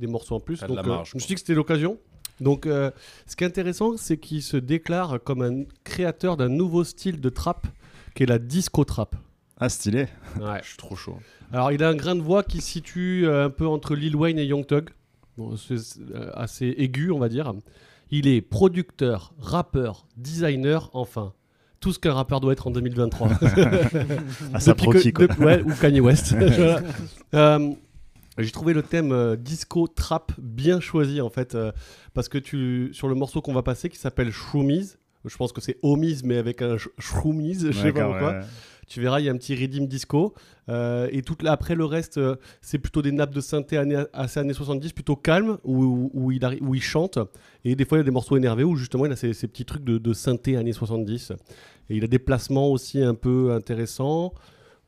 des morceaux en plus. De Donc euh, marge, je me suis dit que c'était l'occasion. Donc, euh, ce qui est intéressant, c'est qu'il se déclare comme un créateur d'un nouveau style de trap, qui est la disco trap. Ah, stylé. Ouais. Je suis trop chaud. Alors, il a un grain de voix qui se situe euh, un peu entre Lil Wayne et Young Thug. Bon, c'est euh, assez aigu, on va dire. Il est producteur, rappeur, designer, enfin. Tout ce qu'un rappeur doit être en 2023. Ah, ça Depuis que- ouais, ou Kanye West. Euh, J'ai trouvé le thème disco trap bien choisi en fait parce que tu sur le morceau qu'on va passer qui s'appelle Shroomies, je pense que c'est Homies mais avec un sh- Shroomies, je sais pas pourquoi. ouais. Tu verras, il y a un petit rythme disco. Euh, et tout, là, après, le reste, euh, c'est plutôt des nappes de synthé années, assez années 70, plutôt calme, où, où- où il, arri- où il chante. Et des fois, il y a des morceaux énervés où justement, il a ces, ces petits trucs de, de synthé années 70. Et il a des placements aussi un peu intéressants.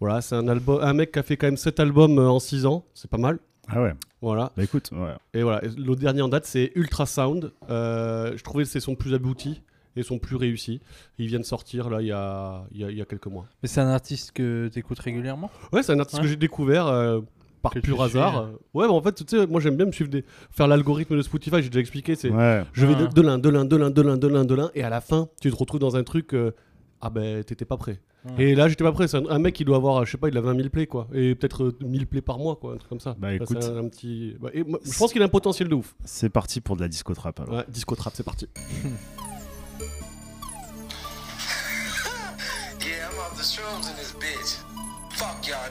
Voilà, c'est un, album, un mec qui a fait quand même 7 albums euh, en 6 ans. C'est pas mal. Ah ouais. Voilà. Bah écoute, ouais. Et voilà, le dernier en date, c'est Ultrasound. Euh, je trouvais que c'est son plus abouti et son plus réussi. Il vient de sortir là il y a, il y a- il y a quelques mois. Mais c'est un artiste que tu écoutes régulièrement? Ouais, c'est un artiste Ouais. que j'ai découvert euh, par Que pur suis, hasard. hein. Ouais, mais en fait, tu sais, moi j'aime bien me suivre des... faire l'algorithme de Spotify, j'ai déjà expliqué. C'est Ouais. je vais Ouais. de- de l'un, de l'un, de l'un, de l'un, de l'un, de l'un, et à la fin, tu te retrouves dans un truc. euh, ah ben, t'étais pas prêt. Et là, j'étais pas prêt. C'est un, un mec qui doit avoir, je sais pas, il a 20 000 plays, quoi. Et peut-être euh, 1000 plays par mois, quoi. Un truc comme ça. Bah, Ça, écoute. un, un petit. bah, et moi, je pense qu'il a un potentiel de ouf. C'est parti pour de la disco trap alors. Ouais, disco trap, c'est parti.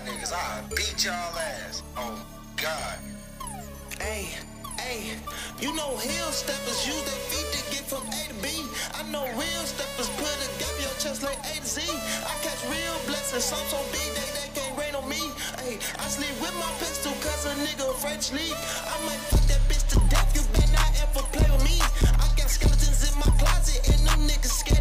niggas. I beat y'all ass. Oh, God. Hey, hey, you know hill steppers use their feet to get from A to B. I know real steppers put a gap in your chest like A to Z. I catch real blessings, some so big they, they can't rain on me. Hey, I sleep with my pistol cause a nigga French to. I might fuck that bitch to death, you better not ever play with me. I got skeletons in my closet and them niggas scared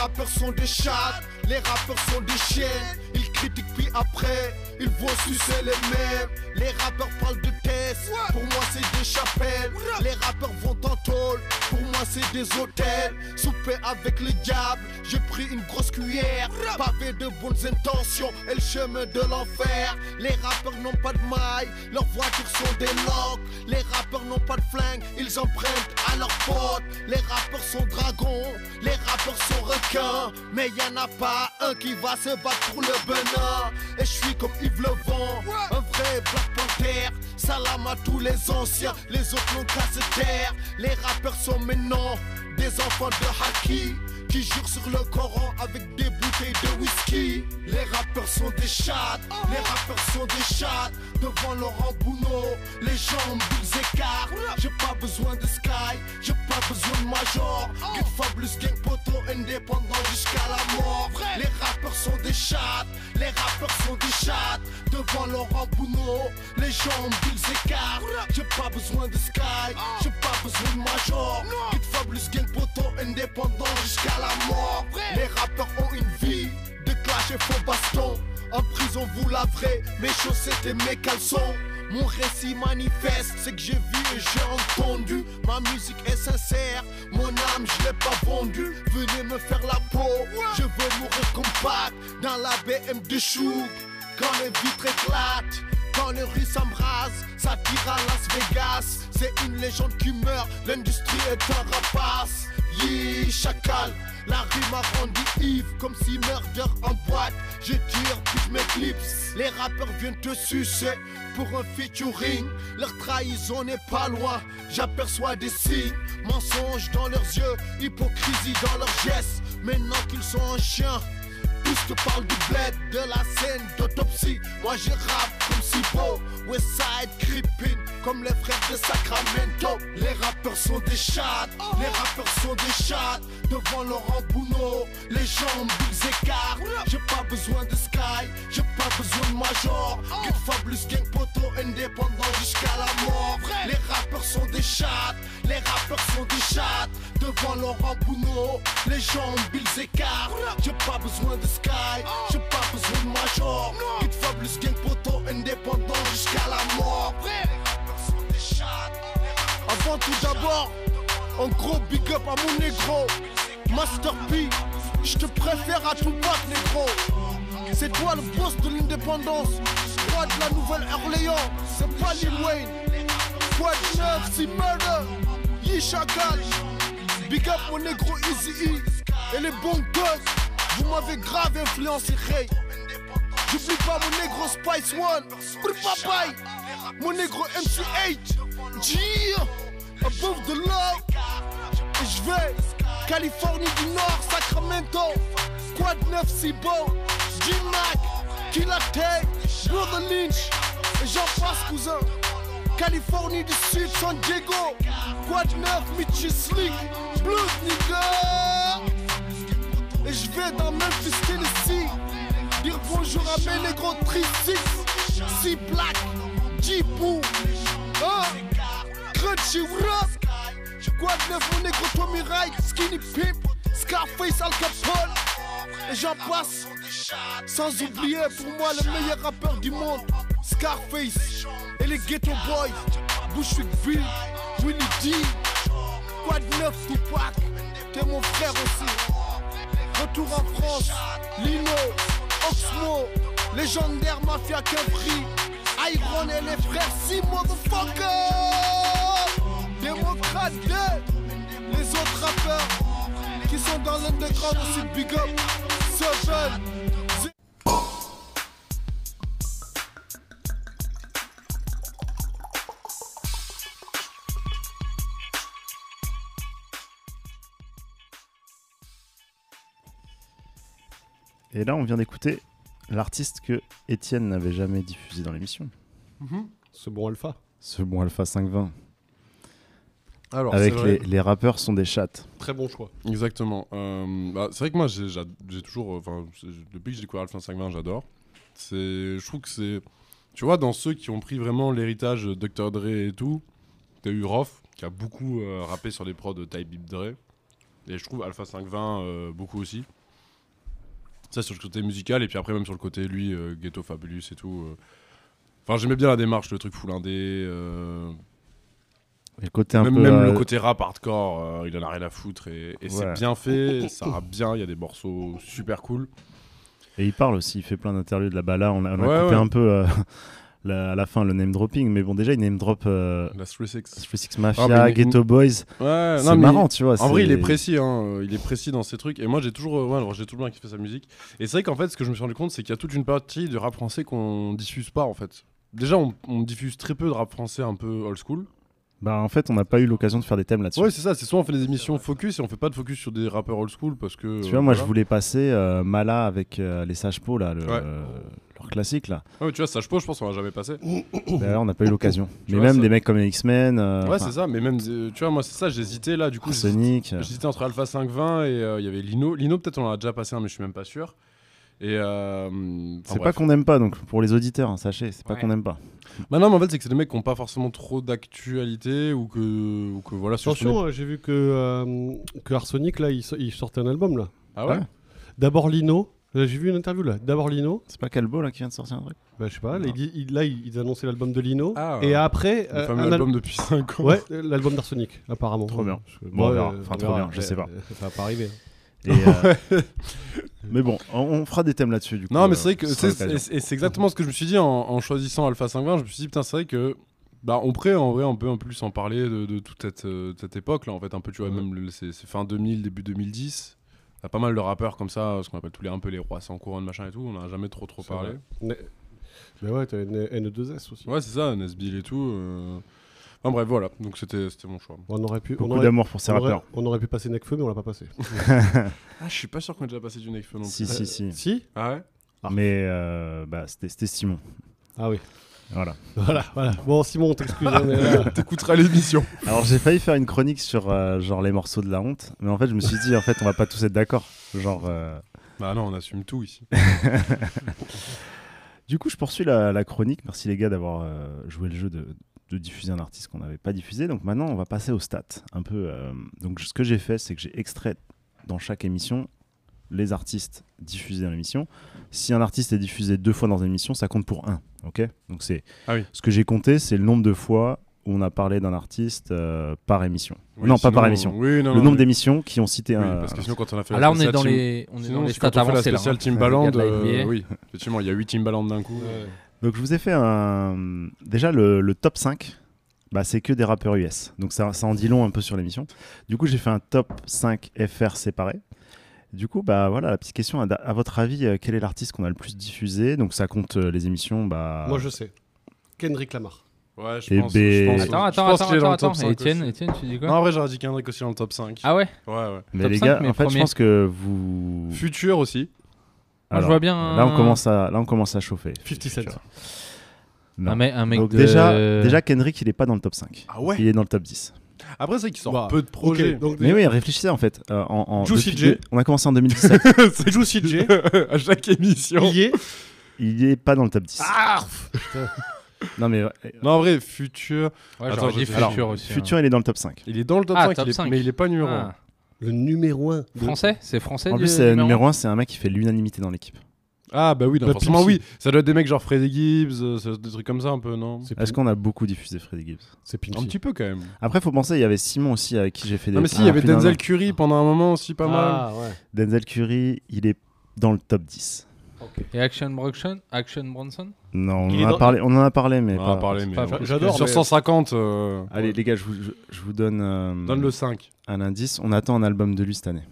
rappeurs sont des chattes, les rappeurs sont des chiens. Ils critiquent puis après, ils vont sucer les mêmes. Les rappeurs parlent de tests, pour moi c'est des chapelles. Les rappeurs vont en tôle, pour moi c'est des hôtels. Souper avec le diable, j'ai pris une grosse cuillère. Pavé de bonnes intentions et le chemin de l'enfer. Les rappeurs n'ont pas de mailles, leurs voitures sont des locs. Les rappeurs n'ont pas de flingue, ils empruntent à leurs potes. Les rappeurs sont dragons, les rappeurs sont requins. Mais y en a pas un qui va se battre pour le Et je suis comme Yves Levent, un vrai Black Panther. Salam à tous les anciens, les autres n'ont qu'à se taire. Les rappeurs sont maintenant des enfants de Haki qui jurent sur le Coran avec des bouteilles de whisky. Les rappeurs sont des chattes, les rappeurs sont des chattes. Devant Laurent Bounot, les jambes ils écartent. J'ai pas besoin de Sky, j'ai pas besoin de Major. Kid Fabulous Gang Poto indépendant jusqu'à la mort. Les rappeurs sont des chattes, les rappeurs sont des chattes. Devant Laurent Bounot, les jambes ils écartent. J'ai pas besoin de Sky, j'ai pas besoin de Major. Kid Fabulous Gang Poto indépendant jusqu'à la mort. Les rappeurs ont une vie de clash et faux baston. En prison, vous laverez mes chaussettes et mes caleçons. Mon récit manifeste, c'est que j'ai vu et j'ai entendu. Ma musique est sincère, mon âme je l'ai pas vendue. Venez me faire la peau, je veux mourir comme Pac dans la BM de Chouk. Quand les vitres éclatent, quand les rues s'embrasent, ça tire à Las Vegas. C'est une légende qui meurt, l'industrie est un rapace. Yee, chacal, la rue m'a rendu ivre comme si murder en boîte. Je tire puis je m'éclipse. Les rappeurs viennent te sucer pour un featuring. Leur trahison n'est pas loin, j'aperçois des signes. Mensonges dans leurs yeux, hypocrisie dans leurs gestes. Maintenant qu'ils sont en chien, tous te parlent du bled, de la scène d'autopsie. Moi je rappe comme si beau, Westside creeping, comme les frères de Sacramento. Les rappeurs sont des chattes, les rappeurs sont des chattes. Devant Laurent Bounot, les jambes ils écartent. J'ai pas besoin de Sky, j'ai pas besoin de Major. Kid Fabulous Gang Poto indépendant jusqu'à la mort. Les rappeurs sont des chattes, les rappeurs sont des chattes. Devant Laurent Bounot, les jambes ils écartent. J'ai pas besoin de Sky, j'ai pas besoin de Major. Kid Fabulous Gang Poto indépendant jusqu'à la mort. Tout d'abord, un gros big up à mon négro, Master P. Je te préfère à tout bac, négro. C'est toi le boss de l'indépendance, roi de la Nouvelle-Orléans. C'est pas Lil Wayne. Quoi de neuf, murder, Yi. Big up mon négro Easy E et les bons gosses. Vous m'avez grave influencé, Ray. J'oublie pas mon négro Spice One, Brr Papaye, mon négro MC8, Gia, Above the Love. Et je vais, Californie du Nord, Sacramento, Quad 9 Cibo, G-Mac, Killa Brother Lynch, et j'en passe, cousin. Californie du Sud, San Diego, Quad 9, Mitchy Slick, Blues nigga. Et je vais dans Memphis, Tennessee. Dire bonjour à mes négros Trisix, C Black, J-Boo, hein, Quoi de neuf mon négro Wright, Skinny Pimp, Scarface Al Capone, et j'en passe. Sans oublier pour moi le meilleur rappeur du monde, Scarface, et les Ghetto Boys, Bushwick Bill, Willie D, Quoi de neuf Tupac, t'es mon frère aussi. Retour en France, Lino, Oxmo, légendaire mafia Capri, Iron et les frères si motherfucker. Démocrate 2, les autres rappeurs qui sont dans l'underground aussi big up. Seven, Et là, on vient d'écouter l'artiste que Étienne n'avait jamais diffusé dans l'émission. Ce bon alpha. Ce bon Alpha 520. Alors, Avec les, les rappeurs sont des chattes. Très bon choix. Exactement. Euh, bah, c'est vrai que moi, j'ai j'a- j'ai toujours. euh, depuis que j'ai découvert Alpha 520, j'adore. C'est, je trouve que c'est. Tu vois, dans ceux qui ont pris vraiment l'héritage Dr. Dre et tout, t'as eu Roth, qui a beaucoup euh, rappé sur les prods de Type Beat Dre. Et je trouve Alpha 520 euh, beaucoup aussi. Ça, sur le côté musical, et puis après, même sur le côté, lui, euh, Ghetto Fabulous et tout. euh. Enfin, j'aimais bien la démarche, le truc full indé. Et le côté un même peu. même euh, le côté rap hardcore, euh, il en a rien à foutre et, et c'est bien fait, ça rappe bien, il y a des morceaux super cool. Et il parle aussi, il fait plein d'interviews de la bala. On a, on a Ouais, coupé ouais. un peu euh, la- à la fin le name dropping, mais bon, déjà, il name drop La 3-6. 3-6 Mafia, Ah, Ghetto Boys. Ouais, C'est marrant, tu vois. En vrai, il est précis, hein, il est précis dans ses trucs. Et moi, j'ai toujours, j'ai toujours bien kiffé sa musique. Et c'est vrai qu'en fait, ce que je me suis rendu compte, c'est qu'il y a toute une partie de rap français qu'on diffuse pas en fait. Déjà, on, on diffuse très peu de rap français un peu old school. Bah, en fait, on n'a pas eu l'occasion de faire des thèmes là-dessus. Ouais, c'est ça. C'est soit on fait des émissions focus et on fait pas de focus sur des rappeurs old school parce que. Tu euh, vois, moi, je voulais passer euh, Mala avec euh, les Sages Po, là, le- Ouais. leur classique, là. Ouais, tu vois, Sage Po, je pense qu'on va jamais passer. D'ailleurs, on n'a pas eu l'occasion. Mais vois, même ça- des mecs comme les X-Men. euh, Ouais, c'est ça, mais même, euh, tu vois, moi, c'est ça, j'hésitais là, du coup. j'hésitais- Sonic. J'hésitais entre Alpha 520 et il y avait Lino. Lino, peut-être on en a déjà passé un, mais je suis même pas sûr. Et. euh, enfin, C'est pas qu'on n'aime pas, donc pour les auditeurs, hein, sachez, c'est pas Ouais. qu'on n'aime pas. Bah non, mais en fait, c'est que c'est des mecs qui ont pas forcément trop d'actualité ou que, ou que voilà. Attention, euh, j'ai vu que, euh, que Arsenic, là, il, so- il sortait un album, là. Ah ouais? D'abord Lino. J'ai vu une interview, là. D'abord Lino. C'est pas Calbo, là, qui vient de sortir un truc? Bah, je sais pas. Là, il, il- là, ils annonçaient l'album de Lino. Ah, et après. le euh, fameux un al- album depuis 5 ans. Ouais, l'album d'Arsenic, apparemment. Trop bien. Je- Bon, on ouais, verra. Enfin, on trop bien, je sais pas. Ça va pas arriver. Et, euh, mais bon, on, on fera des thèmes là-dessus, du coup. Non, mais euh, c'est vrai que ce sera c'est exactement ce que je me suis dit en, en choisissant Alpha 520. Je me suis dit, putain, c'est vrai que. Bah, on pourrait en vrai un peu en plus en parler de, de toute cette, euh, cette époque là en fait un peu tu vois même c'est fin 2000 début 2010 il y a pas mal de rappeurs comme ça ce qu'on appelle tous les un peu les rois sans couronne machin et tout on en a jamais trop trop parlé. Ne- Mais ouais, t'as une N2S aussi. ouais c'est ça Nesbill et tout euh. Enfin bref voilà donc c'était c'était mon choix On aurait pu. Beaucoup d'amour pour ces on aurait- rappeurs. On aurait pu passer Necfeu, mais on l'a pas passé. ah je suis pas sûr qu'on ait déjà passé du Nekfeu non plus Si, si, si. Si ah ouais? Mais euh, bah, c'était c'était Simon. Ah oui. Voilà. Voilà, voilà. Bon, Simon, on t'excuse. t'écouteras l'émission Alors j'ai failli faire une chronique sur euh, genre les morceaux de la honte, mais en fait je me suis dit en fait on va pas tous être d'accord. Genre euh, bah non on assume tout ici du coup je poursuis la, la chronique. Merci les gars d'avoir euh, joué le jeu de, de diffuser un artiste qu'on n'avait pas diffusé. Donc maintenant on va passer aux stats. Un peu. euh, donc ce que j'ai fait c'est que j'ai extrait dans chaque émission les artistes diffusés dans l'émission. Si un artiste est diffusé deux fois dans une émission, ça compte pour un. Ok? Donc c'est Ah oui. ce que j'ai compté, c'est le nombre de fois où on a parlé d'un artiste euh, par émission. Oui, non, pas par émission. oui, non, le non, nombre d'émissions qui ont cité Oui, un. parce que sinon quand on a fait Ah, la là, on est dans les- on est sinon, dans les si quand stats on fait la spéciale hein. Timbaland euh, oui effectivement il y a 8 Timbaland d'un coup Donc je vous ai fait un. Déjà le, le top 5, bah, c'est que des rappeurs US. Donc ça, ça en dit long un peu sur l'émission. Du coup j'ai fait un top 5 FR séparé. Du coup, bah voilà, la petite question, à, à votre avis, euh, quel est l'artiste qu'on a le plus diffusé? Donc ça compte euh, les émissions, bah... Moi, je sais. Kendrick Lamar. Ouais, je Et pense. B- je pense- Attends, je attends, pense attends, attends, top attends. 5 Étienne, aussi. Étienne, tu dis quoi? Non, en vrai, j'aurais dit Kendrick aussi dans le top 5. Ah ouais Ouais, ouais. Mais Top les 5, gars, mais en fait, je pense que vous... Futur aussi. Moi, je vois bien Là, on un- commence à, là, on commence à chauffer. 50 Cent. Non. Un mec- un mec Donc de- déjà, déjà, Kendrick, il est pas dans le top 5. Ah ouais Il est dans le top 10. Après, c'est vrai qu'il sort Bah, peu de projets. ok, donc Mais oui, réfléchissez en fait. euh, en, en- Juicy depuis J. on a commencé en 2017. C'est Juicy J. à chaque émission. Il est. il est pas dans le top 10. Ah non mais... euh, Non, en vrai, Futur. Ouais, Attends, je Futur alors, aussi. hein. Futur, il est dans le top 5. Il est dans le top Ah, 5, top il est- 5. mais il est pas numéro Ah. Le numéro 1. Français C'est français En plus, c'est numéro numéro 1, c'est un mec qui fait l'unanimité dans l'équipe. 1. Ah, bah oui, non, Bah, forcément, oui. Ça doit être des mecs genre Freddy Gibbs, euh, ça- des trucs comme ça un peu, non Est-ce qu'on a beaucoup diffusé Freddy Gibbs C'est Un petit peu quand même. Après, faut penser, il y avait Simon aussi avec qui j'ai fait des. Non, mais si, ah, il y avait Denzel. Curry pendant un moment aussi, pas mal. Ah ouais. Denzel Curry, il est dans le top 10. Et Action Bronson Action Bronson? Non, on en, a dans- parlé, on en a parlé, mais On en pas. a parlé, mais. j'adore, Sur mais- 150, euh, Allez, les gars, je vous, je, je vous donne, euh, donne le 5. Un indice. On attend un album de lui cette année.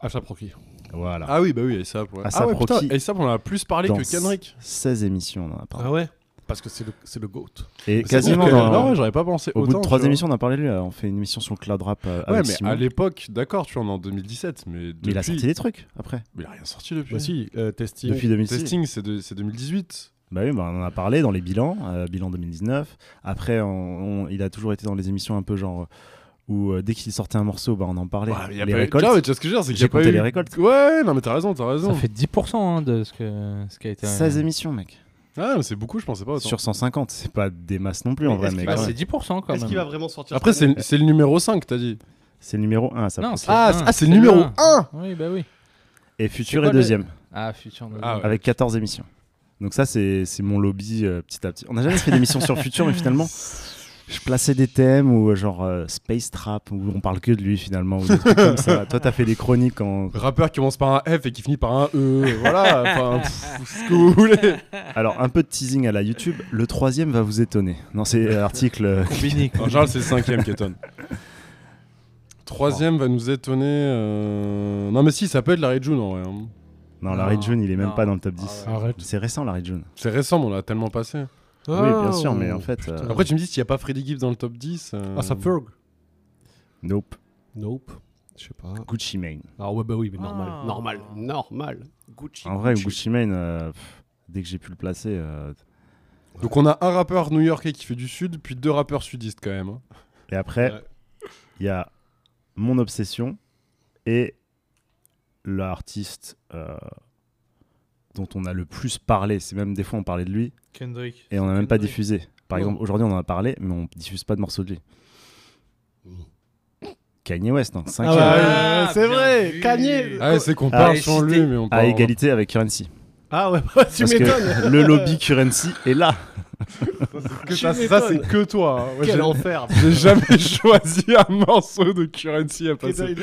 Achat Proki. Voilà. Ah oui, bah oui, ASAP. Ouais. ASAP ah ouais, putain, Rocky. ASAP, on en a plus parlé Dans que Kendrick. 16 émissions, on en a parlé. Ah ouais Parce que c'est le, c'est le GOAT. Et quasiment dans- Non, ouais, j'aurais pas pensé Au bout autant, de trois émissions, on en parlait lui. là. On fait une émission sur le cloud rap euh, Ouais, avec mais Simon. à l'époque, d'accord, tu vois, on est en 2017, mais Mais il a depuis- sorti des trucs après. Mais il a rien sorti depuis. Bah si, euh, testing. Depuis 2006. Testing, c'est de- c'est 2018. Bah oui, bah on en a parlé dans les bilans, euh, bilan 2019. Après, on- on- il a toujours été dans les émissions un peu genre euh, où euh, dès qu'il sortait un morceau, bah on en parlait. Ouais, y a les pas eu- récoltes. Vois, mais tu vois ce que je veux dire, c'est qu'il y J'ai a pas compté eu- les récoltes. Ouais, non, mais t'as raison, t'as raison. Ça fait 10% hein, de ce, que, ce qui a été. 16 émissions, mec. Ah, mais c'est beaucoup, je pensais pas autant. Sur 150, c'est pas des masses non plus en Mais vrai, est-ce mais qu'il Bah, quand c'est même. 10% quand Est-ce même. qu'il va vraiment sortir Après, cette année c'est c'est le numéro 5, t'as dit. c'est le numéro 1 ça. Non, c'est Ah, c'est- ah, c'est le numéro un. 1 Oui, bah oui. Et Futur est le- deuxième, Ah, Future. de- Ah ouais. avec 14 émissions. Donc ça, c'est c'est mon lobby euh, petit à petit. On n'a jamais fait d'émission sur Futur, mais finalement, je plaçais des thèmes ou euh, genre euh, Space Trap, où on parle que de lui finalement, ou des trucs comme ça. Toi, t'as fait des chroniques en... Rappeur qui commence par un F et qui finit par un E. voilà, enfin, pff, ce que vous voulez. Alors, un peu de teasing à la YouTube. Le troisième va vous étonner. Non, c'est l'article... euh. En général, c'est le cinquième qui étonne. Troisième va nous étonner. euh, Non, mais si, ça peut être Larry June en vrai. hein. Non, Larry Non, June, il est même non. pas dans le top 10. Ah ouais. C'est récent, Larry June. C'est récent, mais on l'a tellement passé. Oui, bien sûr, mais en fait... euh, Après, tu me dis s'il n'y a pas Freddie Gibbs dans le top 10. euh, Ah, ça Ferg Nope. Nope. Je sais pas. Gucci Mane. Ah ouais, bah oui, mais normal. Ah. Normal. Normal. Gucci. En vrai, Gucci Mane, euh, pff, dès que j'ai pu le placer... euh, Donc, on a un rappeur new-yorkais qui fait du sud, puis deux rappeurs sudistes quand même. hein. Et après, Ouais. il y a mon obsession et l'artiste euh, dont on a le plus parlé. C'est même des fois on parlait de lui Kendrick. et on n'a même pas diffusé. Par exemple, aujourd'hui on en a parlé, mais on diffuse pas de morceaux de lui. Kanye West, hein, Ah cinquième. ouais, Ah, c'est vrai. vu. Kanye. Ah, c'est qu'on Ah, parle sans lui, mais on parle. à égalité avec Currency. Ah ouais, bah, tu m'étonnes. le lobby Currency est là. Ça, c'est que toi. hein. Ouais, Quel j'ai- enfer. J'ai jamais choisi un morceau de Currency à passer.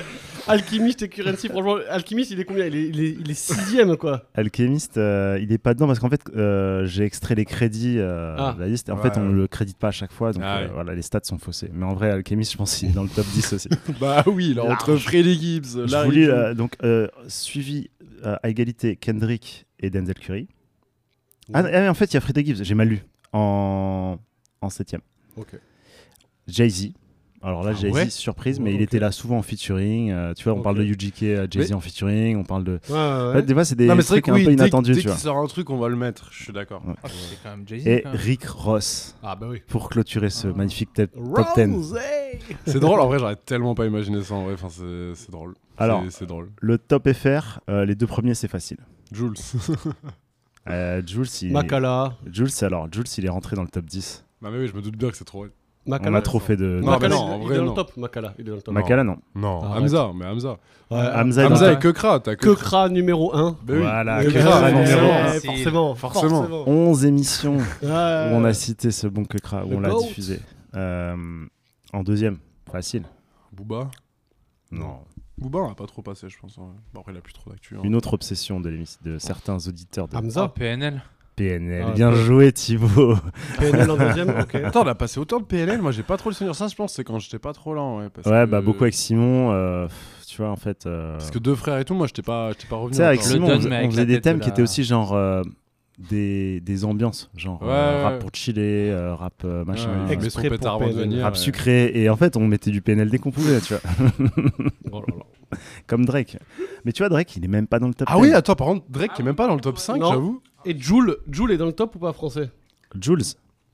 Alchimiste et Currency, franchement, Alchimiste, il est combien? Il est, il, est, il est sixième, quoi. Alchemist, euh, il est pas dedans parce qu'en fait, euh, j'ai extrait les crédits euh, Ah. de la liste et en Ouais, fait, on ouais. le crédite pas à chaque fois. Donc Ah euh, ouais. voilà, les stats sont faussés. Mais en vrai, Alchemist, je pense qu'il est dans le top 10 aussi. Bah oui, là, entre. Freddie Gibbs, Je Larry vous lis, euh, donc euh, suivi euh, à égalité Kendrick et Denzel Curry. Ah, ah, mais en fait, il y a Freddie Gibbs, j'ai mal lu, en, en septième. Ok. Jay-Z. Alors là, Ah Jay-Z, ouais surprise, mais il était là souvent en featuring. euh, tu vois, on parle de UGK, euh, Jay-Z Mais- en featuring, on parle de. Ouais, ouais, En ouais. fait, des fois, c'est des non, mais c'est vrai trucs que un oui, peu dès, inattendus, dès tu vois. qu'il sort un truc, on va le mettre. Je suis d'accord. Ouais. Ah, c'est quand même Jay-Z. Et. Rick Ross, Ah bah oui. pour clôturer ce Ah. magnifique top, top 10. Rosé C'est drôle, en vrai, j'aurais tellement pas imaginé ça en vrai. Enfin, c'est c'est drôle. Alors. C'est- c'est drôle. Le top FR, euh, les deux premiers, c'est facile. Jules. Euh, Jules, il... Makala. Jules, alors, Jules, il est rentré dans le top 10. bah, mais oui, je me doute bien que c'est trop. Makala. On a trop fait de. Non, Makala, non, il- est dans non. le top. Makala, il est dans le top. Makala, non. Non, Arrête. Hamza, mais Hamza. Ouais, Hamza Hamza et Kekra, t'as Que Kra numéro 1. Bah oui. Voilà, Mais que bien, Kra, forcément, numéro ouais, un. forcément, Forcément. forcément. 11 émissions où on a cité ce bon que Kra, où Le on l'a diffusé. Euh, en deuxième, facile. Booba. Non. Booba, on a pas trop passé, je pense. Bon, après, il a plus trop d'actu. hein. Une autre obsession de, certains auditeurs de Ah, Hamza. PNL. PNL. Ah, Bien ouais. joué, Thibaut. PNL en deuxième, ok. Attends, on a passé autant de PNL, moi j'ai pas trop le souvenir. Ça, je pense, c'est quand j'étais pas trop là. Ouais, parce Ouais, que- bah beaucoup avec Simon. euh, tu vois, en fait. euh, Parce que deux frères et tout, moi j'étais pas, j'étais pas revenu. Tu sais, avec Simon, on, on faisait des thèmes de qui étaient aussi genre euh, des, des ambiances, genre Ouais, euh, rap ouais. pour chiller, euh, rap euh, machin, rap ouais. sucré. Et en fait, on mettait du PNL dès qu'on pouvait, tu vois, Oh là là. comme Drake. Mais tu vois, Drake, il est même pas dans le top Ah 10. oui, attends, par contre, Drake qui est même pas dans le top 5, Non. j'avoue. Et Joule, Joule est dans le top ou pas français Jules,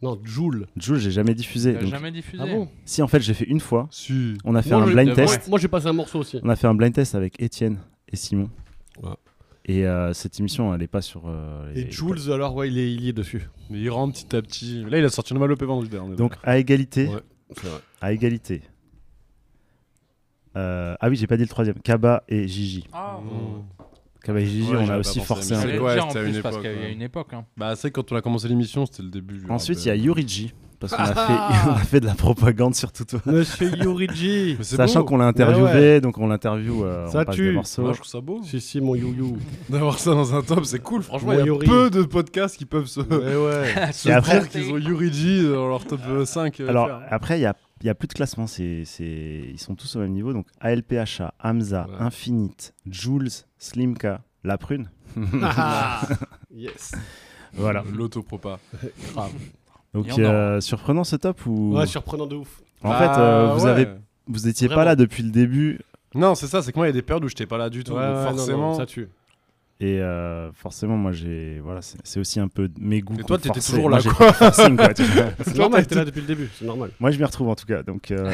Non, Joule. Jules, j'ai jamais diffusé. Donc- jamais diffusé. Ah bon Si, en fait, j'ai fait une fois. Si. On a fait Moi, un je- blind test. Moi j'ai passé un morceau aussi. On a fait un blind test avec Étienne et Simon. Ouais. Et euh, cette émission, elle est pas sur. euh, les- Et Jules, alors, ouais, il est, il y est dessus. Mais il rentre petit à petit. Là, il a sorti une malopée vendredi dernier. Donc, à égalité. Ouais, c'est vrai. À égalité. Euh, ah oui, j'ai pas dit le troisième. Kaba et Gigi. Ah, Mmh. Gigi, on a aussi forcé un peu. Ouais, c'était à une époque, qu'il y a une époque. hein. Bah, c'est quand on a commencé l'émission, c'était le début. du Ensuite, il y a euh, Yuriji. Parce qu'on a, Ah fait, on a fait de la propagande sur tout. Monsieur Yuriji. Sachant qu'on l'a interviewé, Ouais, donc on l'interview, euh, Ça on passe tue. des morceaux. Moi, je trouve ça beau. Si, si, mon you-you. D'avoir ça dans un top, c'est cool. Franchement, il y a Yuri. peu de podcasts qui peuvent se, Ouais, ouais. se Et après- dire qu'ils ont Yuriji dans leur top euh, 5. euh, Alors faire. après, il y a, il y a plus de classement. C'est, c'est... Ils sont tous au même niveau. Donc ALPHA, Hamza, Ouais. Infinite, Jules, Slimka, La Prune. Ah, yes. Voilà. L'autopropa. Grave. Donc euh, surprenant ce top ou? Ouais, surprenant de ouf. En Bah, fait, euh, vous ouais. avez vous étiez pas là depuis le début Non, c'est ça, c'est que moi, il y a des périodes où j'étais pas là du tout. Ouais, donc ouais, non, non, forcément. ça tue. Et euh, forcément moi j'ai voilà c'est aussi un peu mes goûts. Et toi, t'étais toujours Moi, là, j'ai quoi. forcing, quoi. C'est normal, t'es là depuis le début, c'est normal. Moi je m'y retrouve en tout cas donc euh,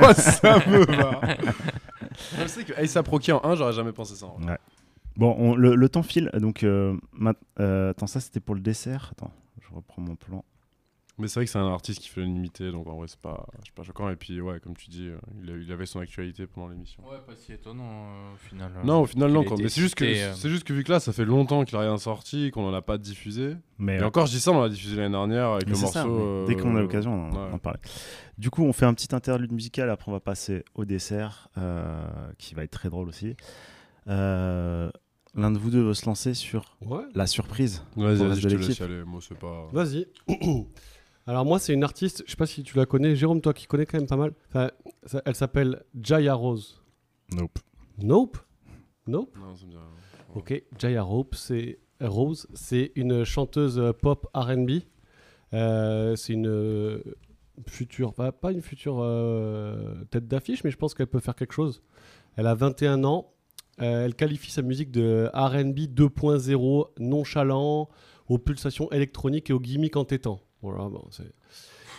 moi, ça me va. Je sais que Ace Rocky en 1, j'aurais jamais pensé ça. en vrai. bon on- le, le temps file donc euh, mat- euh, attends ça c'était pour le dessert attends je reprends mon plan. Mais c'est vrai que c'est un artiste qui fait l'unanimité, donc en vrai, c'est pas, pas choquant. Et puis, ouais, comme tu dis, euh, il, a- il avait son actualité pendant l'émission. Ouais, pas si étonnant euh, au final. euh, Non, au final, non. Quoi. Mais c'est juste, que, euh, c'est juste que vu que là, ça fait longtemps qu'il a rien sorti, qu'on en a pas diffusé. Mais Et euh, encore, je dis ça, on l'a diffusé l'année dernière avec Mais le morceau. ça, mais dès qu'on a l'occasion, on en- ouais. en parler. Du coup, on fait un petit interlude musical, après on va passer au dessert, euh, qui va être très drôle aussi. Euh, L'un de vous deux veut se lancer sur Ouais. la surprise Vas-y, vas-y, je te laisse aller. Moi, c'est pas. Vas-y. Alors moi, c'est une artiste, je sais pas si tu la connais, Jérôme, toi qui connais quand même pas mal. Enfin, ça- elle s'appelle Jaya Rose. Nope. Nope. Nope. Non, ça me dit rien. Ok, Jaya Rose, c'est Rose, c'est une chanteuse euh, pop R&B. Euh, c'est une euh, future, pas, pas une future euh, tête d'affiche, mais je pense qu'elle peut faire quelque chose. Elle a 21 ans. Euh, elle qualifie sa musique de R&B 2.0, nonchalant, aux pulsations électroniques et aux gimmicks entêtants. Voilà, bon, c'est-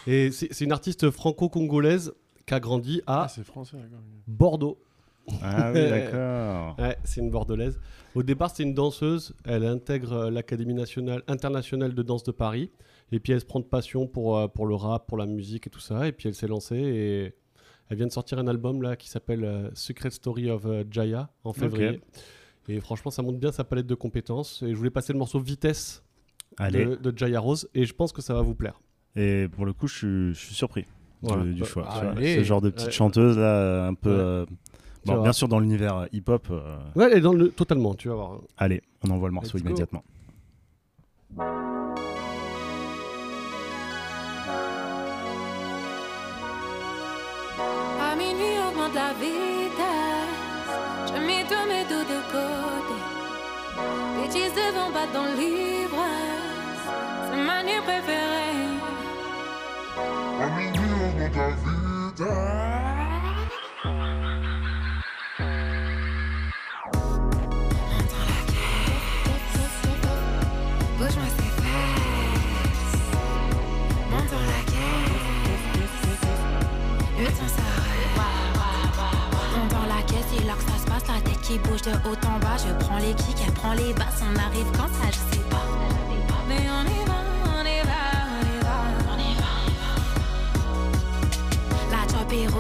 et c'est c'est une artiste franco-congolaise qui a grandi à Ah, c'est français, d'accord. Bordeaux. Ah oui, d'accord. Ouais, c'est une bordelaise. Au départ, c'est une danseuse. Elle intègre euh, l'Académie nationale internationale de danse de Paris. Et puis, elle se prend de passion pour, euh, pour le rap, pour la musique et tout ça. Et puis, elle s'est lancée et elle vient de sortir un album là qui s'appelle euh, Secret Story of Jaya en février. Et franchement, ça montre bien sa palette de compétences. Et je voulais passer le morceau Vitesse Allez. de, de Jaya Rose. Et je pense que ça va vous plaire. Et pour le coup, je suis, je suis surpris du- Voilà. du, choix. ah, allez. Ce genre de petite chanteuse là, un peu. Ouais. euh, bon, bien sûr, dans l'univers euh, hip-hop. euh, Ouais, elle est dans le totalement, tu vas voir. Allez, on envoie le morceau Let's go. immédiatement. À minuit, augmente la vitesse. Je mets tous mes doutes de côté. Bêtises devant battre dans l'ivresse. Ma nuit préférée. À minuit, on monte à vitesse. Bouge-moi ses fesses. Monte dans la caisse. Le temps s'arrête. Monte dans la caisse, c'est là que ça se passe. La tête qui bouge de haut en bas. Je prends les kicks, elle prend les basses. On arrive quand ça,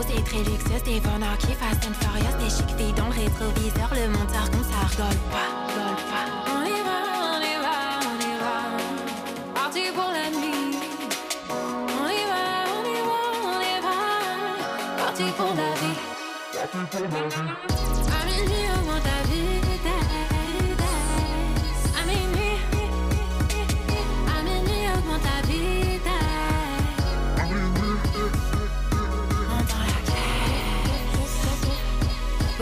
rose et très luxueuse. Des bonheurs qui Fast and Furious. Des chic filles dans le rétroviseur. Le monteur comme ça rigole pas. On y va, on y va, on y va. Parti pour la nuit. On y va, on y va, on y va. Parti pour la vie. À minuit, augmente ta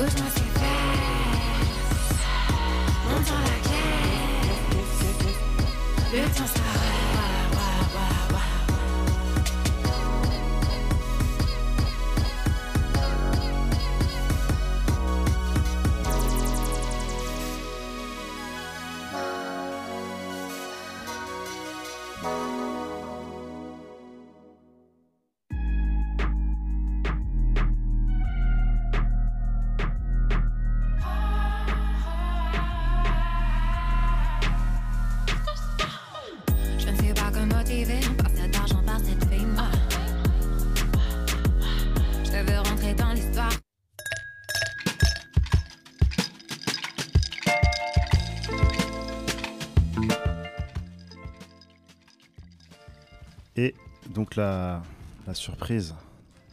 Bouge-moi ses la, la surprise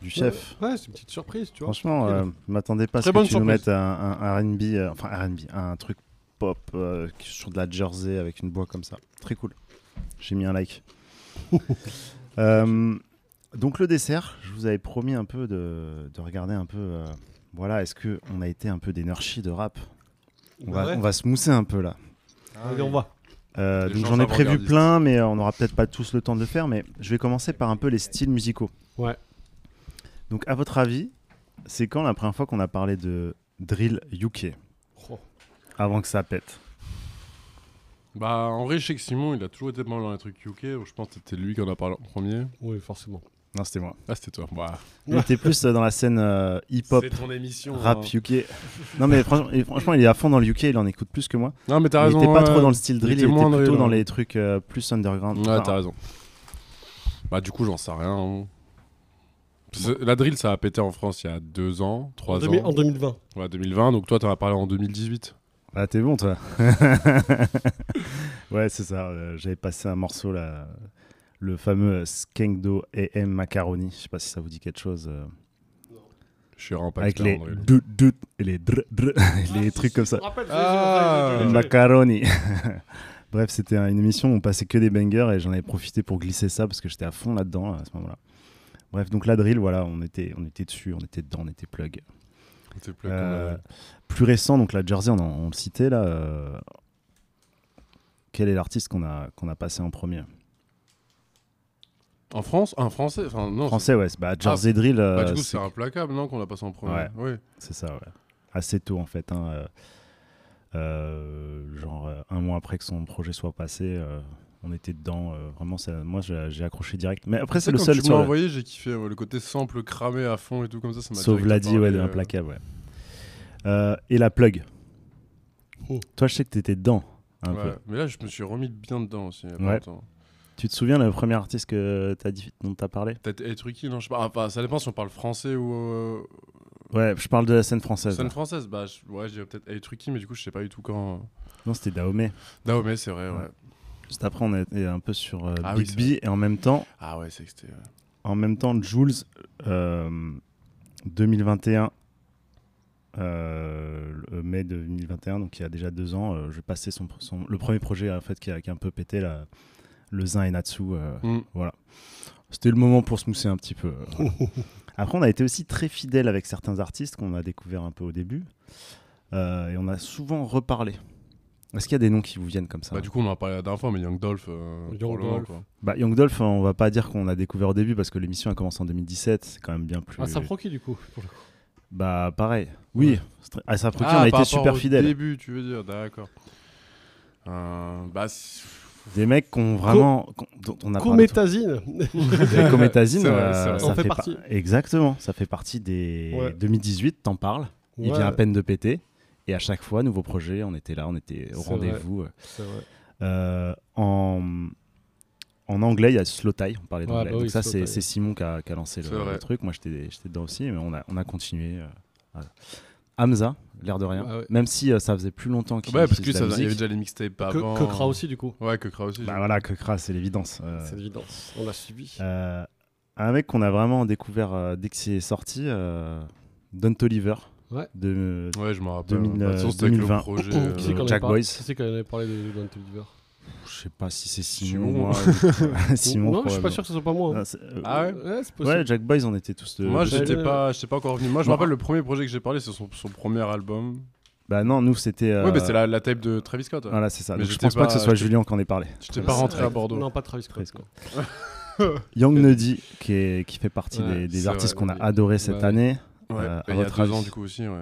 du chef. Ouais, c'est une petite surprise, tu vois. Franchement, euh, je m'attendais pas à ce que tu nous surprise. mettes un, un R&B, euh, enfin R&B, un truc pop euh, sur de la jersey avec une voix comme ça. Très cool. J'ai mis un like. Euh, donc le dessert, je vous avais promis un peu de, de regarder un peu. voilà, est-ce que on a été un peu nurchis de rap? On, Bah va, ouais. on va se mousser un peu là. On va. Euh, donc j'en ai prévu plein, mais euh, on n'aura peut-être pas tous le temps de le faire. Mais je vais commencer par un peu les styles musicaux. Ouais. Donc à votre avis, c'est quand la première fois qu'on a parlé de drill UK Oh. Avant que ça pète. Bah, en vrai, je sais que Simon, il a toujours été mal dans les trucs UK. Je pense que c'était lui qui en a parlé en premier. Oui, forcément. Non, c'était moi. Ah, c'était toi. Bah, Il était plus euh, dans la scène euh, hip-hop, c'est ton émission. rap hein. UK. Non mais franchement, il est à fond dans le UK, il en écoute plus que moi. Non, mais t'as il raison. était pas ouais. trop dans le style drill, il, était plutôt drill, dans les trucs euh, plus underground. Ouais, Enfin, t'as raison. Bah, du coup, j'en sais rien. hein. La drill, ça a pété en France il y a deux ans, En, trois demi- ans. en 2020. Ouais, 2020. Donc, toi, t'en as parlé en 2018. Ah, t'es bon, toi. ouais, c'est ça. euh, J'avais passé un morceau là, le fameux Skengdo AM Macaroni. Je sais pas si ça vous dit quelque chose. euh, Je suis pas avec les et les dr dr, les trucs comme ça. Ah. Macaroni. Bref, c'était un- une émission où on passait que des bangers et j'en avais profité pour glisser ça parce que j'étais à fond là-dedans à ce moment-là. Bref, donc la drill, voilà, on était, on était dessus, on était dedans, on était plug. Plus Euh, comme, euh, plus récent, donc la Jersey, on, en- on le citait là. euh, quel est l'artiste qu'on a, qu'on a passé en premier? En France Un français Enfin, non. Français, ouais. Bah, Jersey Drill, c'est- euh, Bah, du coup, c'est- implacable, non Qu'on a passé en premier. Ouais. Oui. c'est ça, ouais. Assez tôt en fait. hein, euh, euh, genre un mois après que son projet soit passé, euh, on était dedans. euh, vraiment, ça- moi j'ai accroché direct. Mais après, c'est le seul tu le- envoyé, j'ai kiffé ouais, le côté sample cramé à fond et tout comme ça. ça m'a Sauf Vladi, ouais, de euh, Implacable, ouais. Et la plug. Oh. Toi, je sais que t'étais dedans. Un ouais. peu. Mais là, je me suis remis bien dedans aussi. il y a pas Ouais. Tu te souviens le premier artiste que t'as dit, dont t'as parlé? Peut-être Hey Tricky, non Je sais pas. Enfin, ça dépend si on parle français ou. euh, Ouais, je parle de la scène française. Scène française, bah je- ouais, je dirais peut-être Hey mais du coup, je sais pas du tout quand. Non, c'était Dahomey. Dahomey, c'est vrai, ouais. Ouais. Juste après, on était un peu sur euh, Ah Big B et en même temps, Ah ouais, c'est que c'était. ouais. en même temps, Jules, euh, 2021, euh, mai 2021, donc il y a déjà deux ans, euh, je passais son, son- le premier projet en fait qui a, qui a un peu pété, là, le Zin et Natsu. euh, Mm. Voilà. C'était le moment pour se mousser un petit peu. euh, voilà. Après, on a été aussi très fidèle avec certains artistes qu'on a découvert un peu au début. euh, et on a souvent reparlé. Est-ce qu'il y a des noms qui vous viennent comme ça Bah, du coup, on en a parlé la dernière fois, mais Young Dolph. euh, Young Dolph. quoi. Bah, Young Dolph, on va pas dire qu'on a découvert au début parce que l'émission a commencé en 2017. C'est quand même bien plus. Ah, ça prend qui du coup pour le coup Bah, pareil. Oui, Ouais. à sa Ah, on a été super au fidèles. début, tu veux dire, d'accord. Euh, bah, Des mecs qui ont vraiment. qu'on- dont on a parlé. Cométazine Cométazine, vrai, euh, ça fait par- partie. Exactement, ça fait partie des Ouais. 2018, t'en parles. Il vient à peine de péter. Et à chaque fois, nouveau projet, on était là, on était au rendez-vous. C'est vrai. Euh, en, en anglais, il y a Slow Tie, on parlait Ouais, d'anglais. bah oui, Donc ça, Slow c'est Simon qui a, qui a lancé le, truc. Moi, j'étais j'étais dedans aussi, mais on a, on a continué. euh, voilà. Hamza, l'air de rien. Ah ouais. Même si euh, ça faisait plus longtemps qu'il Ouais, parce y avait déjà les mixtapes Que, avant. que Kra aussi du coup. Ouais, que Kra aussi. Bah voilà, que Kras, c'est l'évidence. Euh, C'est l'évidence. On l'a suivi. euh, un mec qu'on a vraiment découvert euh, dès que c'est sorti, euh, Don Toliver. Ouais. De, Ouais, je m'en rappelle. 2000, Bah, de toute façon, c'était avec 2020. le projet. Qui euh, c'est qu'on avait Jack par- Boys. Qui c'est qu'on avait parlé de Don Toliver? Je sais pas si c'est Simon. Simon. moi, Simon Non, je suis pas sûr que ce soit pas moi. hein. Ah, euh, Ah ouais c'est possible. Ouais, Jack Boys, on était tous de. Moi, j'étais Ouais. pas, j'étais pas encore venu. Moi, je me rappelle le premier projet que j'ai parlé, c'est son, son premier album. Bah non, nous c'était. euh, Ouais, mais c'est la, la tape de Travis Scott. ouais. Voilà, c'est ça. Mais Donc, je pense pas, que ce soit Julien qui en ait parlé. J'étais pas rentré à Bordeaux. Non, pas Travis Scott. Travis quoi. Young Nuddy, qui, est, qui fait partie Ouais, des, artistes qu'on a adoré cette Ouais. année. Ouais, Euh, et à il y a votre deux avis ans, du coup, aussi. Ouais.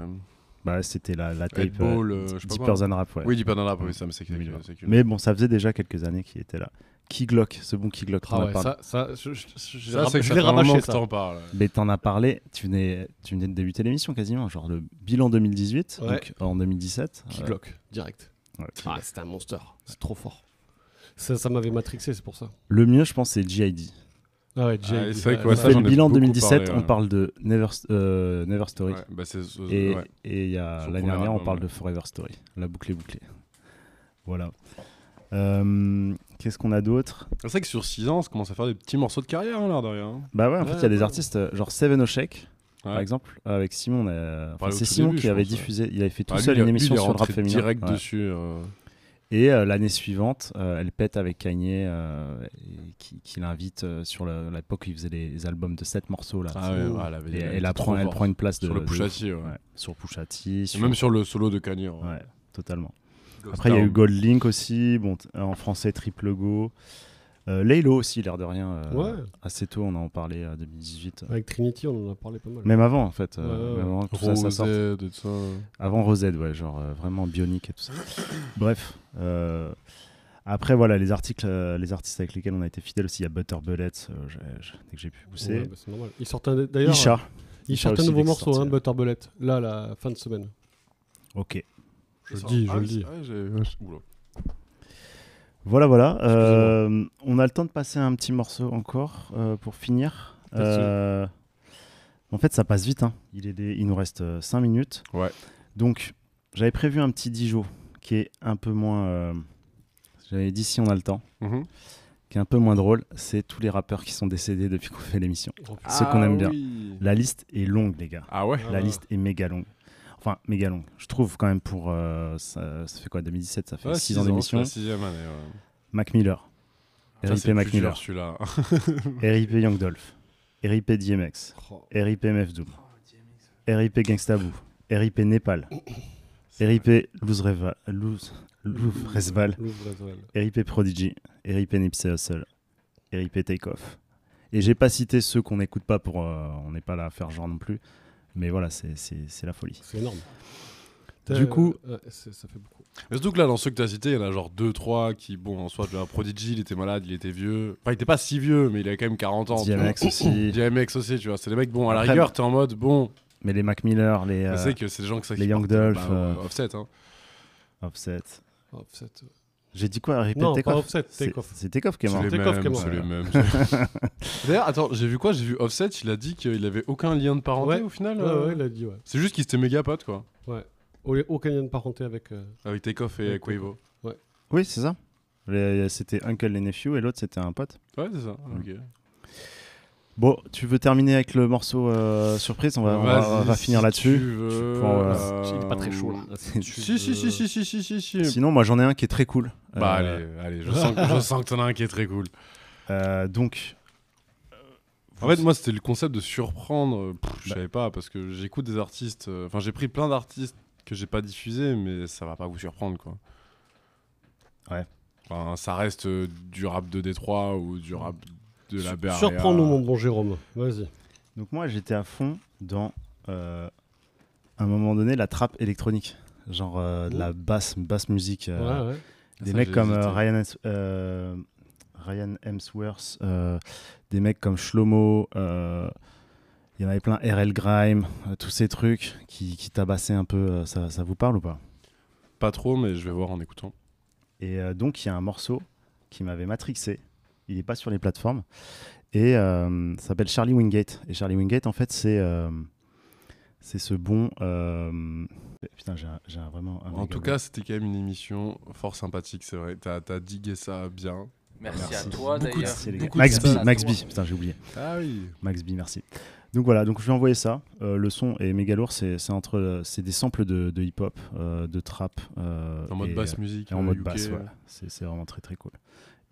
Bah, c'était la, la tape. Ball, euh, euh, je sais pas Deeper quoi. Than Rap, ouais. Oui, Deep Purple Rap, oui, ça me c'est que- 2020. c'est que- Mais bon, ça faisait déjà quelques années qu'il était là. Key Glock, ce bon Key Glock, t'en Ah ouais, ça, ça, je, je, je, Ça, je ça l'ai rabâché ça. t'en parles. Mais t'en as parlé, tu venais, tu venais de débuter l'émission quasiment, genre le bilan 2018, Ouais. donc en 2017. Key euh, Glock, direct. ouais, Ah, c'était un monster. C'est trop fort. Ça, ça m'avait matrixé, c'est pour ça. Le mieux, je pense, c'est GID. Ah ouais, Ah, c'est vrai que On ouais, fait ça, le j'en ai bilan beaucoup 2017, parlé, on ouais. parle de Never, euh, Never Story. Ouais, bah, c'est- c'est- Et il y a l'année dernière, on parle ouais. de Forever Story. La boucle est bouclée. Voilà. Euh, Qu'est-ce qu'on a d'autre? C'est vrai que sur 6 ans, ça commence à faire des petits morceaux de carrière, hein, l'air de rien. Bah ouais, en fait, il y a des artistes, euh, genre Seven O'Shake, par exemple, avec Simon. a- enfin, c'est tout Simon début, qui avait pense, ouais. diffusé, il avait fait tout Ah, lui, seul une émission sur le rap féminin. direct dessus. Et euh, l'année suivante, euh, elle pète avec Kanye, euh, et qui, qui l'invite euh, sur le- l'époque où il faisait les, les albums de 7 morceaux. Là, Ah ouais, ouais, elle avait- et elle prend une place de, Sur le de Pusha ouf. T, ouais. Ouais, sur Pusha T, Et sur- Même sur le solo de Kanye. ouais. Ouais, totalement. Après, il y a eu Gold Link aussi, bon, en français Triple Go. Euh, Laylo aussi, l'air de rien. euh, Ouais. Assez tôt, on en parlait en 2018. Avec Trinity, on en a parlé pas mal. Même avant, en fait. euh, même avant tout ça, ça sorte. Rosed et tout ça. Avant Rosette, ouais, genre euh, vraiment bionique et tout ça. Bref. Euh, après, voilà, les articles, euh, les artistes avec lesquels on a été fidèles aussi, il y a Butter Bullets, euh, dès que j'ai pu pousser. Ouais, bah, c'est normal. Ils sortent un, d'ailleurs, Isha. Ils Isha sortent un nouveau morceau, hein, Butter Bullet, là, la fin de semaine. Ok. Je le dis, je Ah, le c'est- dis. je-. Voilà, voilà. euh, on a le temps de passer un petit morceau encore euh, pour finir. Euh, en fait, ça passe vite. hein. Il, est des- il nous reste 5 minutes. Ouais. Donc, j'avais prévu un petit Dijon qui est un peu moins. euh, j'avais dit si on a le temps. Mhm. Qui est un peu moins drôle. C'est tous les rappeurs qui sont décédés depuis qu'on fait l'émission. Oh. Ceux qu'on Ah aime bien. oui. La liste est longue, les gars. Ah ouais La Ah. liste est méga longue. Enfin, méga longue. Je trouve quand même pour. euh, ça, ça fait quoi 2017 Ça fait Ouais, 6 six ans d'émission. la sixième année. ouais. Mac Miller. Ça, RIP Mac Miller. celui-là. RIP Young Dolph. RIP DMX. Oh. RIP MF Doom. RIP Gangsta Boo. RIP Népal. RIP Luz Reva- Luz- Louvre Resval. Louvre Resval. RIP Prodigy. RIP Nipsey Hussle. RIP Takeoff. Et j'ai pas cité ceux qu'on n'écoute pas pour. euh, on n'est pas là à faire genre non plus. Mais voilà, c'est- c'est c'est la folie. C'est énorme. Du Euh, coup- ouais, ça fait beaucoup. Mais surtout que là, dans ceux que tu as cités, il y en a genre 2-3 qui, bon, en soi, un Prodigy, il était malade, il était vieux. Enfin, il était pas si vieux, mais il avait quand même 40 ans. tu vois. DMX aussi. DMX aussi, tu vois. C'est des mecs, bon, à la Après, rigueur, t'es en mode, bon, Mais les Mac Miller, les. euh, sais que c'est des gens que ça les Young Dolph, bah, euh, Offset, hein. Offset. Offset. J'ai dit quoi RIP Non, pas Takeoff Offset, C'est- Takeoff. C'est Takeoff qui est C'est mort. les Takeoff qui est mêmes, mort. c'est les mêmes. D'ailleurs, attends, j'ai vu quoi J'ai vu Offset, il a dit qu'il avait aucun lien de parenté Ouais. au final. Ouais, euh, ouais, il a dit, ouais. C'est juste qu'il était méga pote, quoi. Au- Aucun lien de parenté avec. euh, Avec Takeoff et Avec Quavo. Oui, c'est ça. Les- C'était Uncle et Nephew et l'autre c'était un pote. Ouais, c'est ça. Ok. Bon, tu veux terminer avec le morceau euh, surprise on va, on va- on va Vas-y, finir si là-dessus. tu veux, Pour, euh, euh, Il est pas très chaud là. Si, si, si, si, si, si, si, si. Sinon, moi j'en ai un qui est très cool. Bah Euh, allez, allez, je sens, que- je sens que t'en as un qui est très cool. euh, donc, En fait, moi, c'était le concept de surprendre. Je Bah. savais pas, parce que j'écoute des artistes. euh, Enfin, j'ai pris plein d'artistes que j'ai pas diffusés, mais ça va pas vous surprendre, quoi. Ouais. Enfin, ça reste euh, du rap de Détroit ou du rap de la BRA. Surprends-nous, mon bon Jérôme. Vas-y. donc moi j'étais à fond dans euh, à un moment donné la trappe électronique, genre euh, de la basse, basse musique. euh, Ouais, ouais. Des Ça, mecs j'ai comme euh. Ryan, Hems- euh, Ryan Hemsworth, euh, des mecs comme Shlomo, euh, il y en avait plein, RL Grime, euh, tous ces trucs qui, qui tabassaient un peu. euh, ça, ça vous parle ou pas? Pas trop, mais je vais voir en écoutant. Et euh, donc, il y a un morceau qui m'avait matrixé. Il n'est pas sur les plateformes. Et euh, ça s'appelle Charlie Wingate. Et Charlie Wingate, en fait, c'est euh, c'est ce bon. euh, Putain, j'ai vraiment. un En tout cas, c'était quand même une émission fort sympathique, c'est vrai. T'as as digué ça bien. Merci, Merci. à toi d'ailleurs. Max B, Max putain, j'ai oublié. Ah oui. Max B, merci. Donc voilà, donc je vais envoyer ça. Euh, le son est méga lourd, c'est c'est entre, c'est des samples de, de hip-hop, euh, de trap. euh, En mode et, basse musique. et en mode UK, basse, ouais. C'est c'est vraiment très très cool.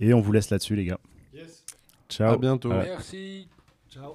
Et on vous laisse là-dessus, les gars. Yes. Ciao. À bientôt. Merci. Ciao.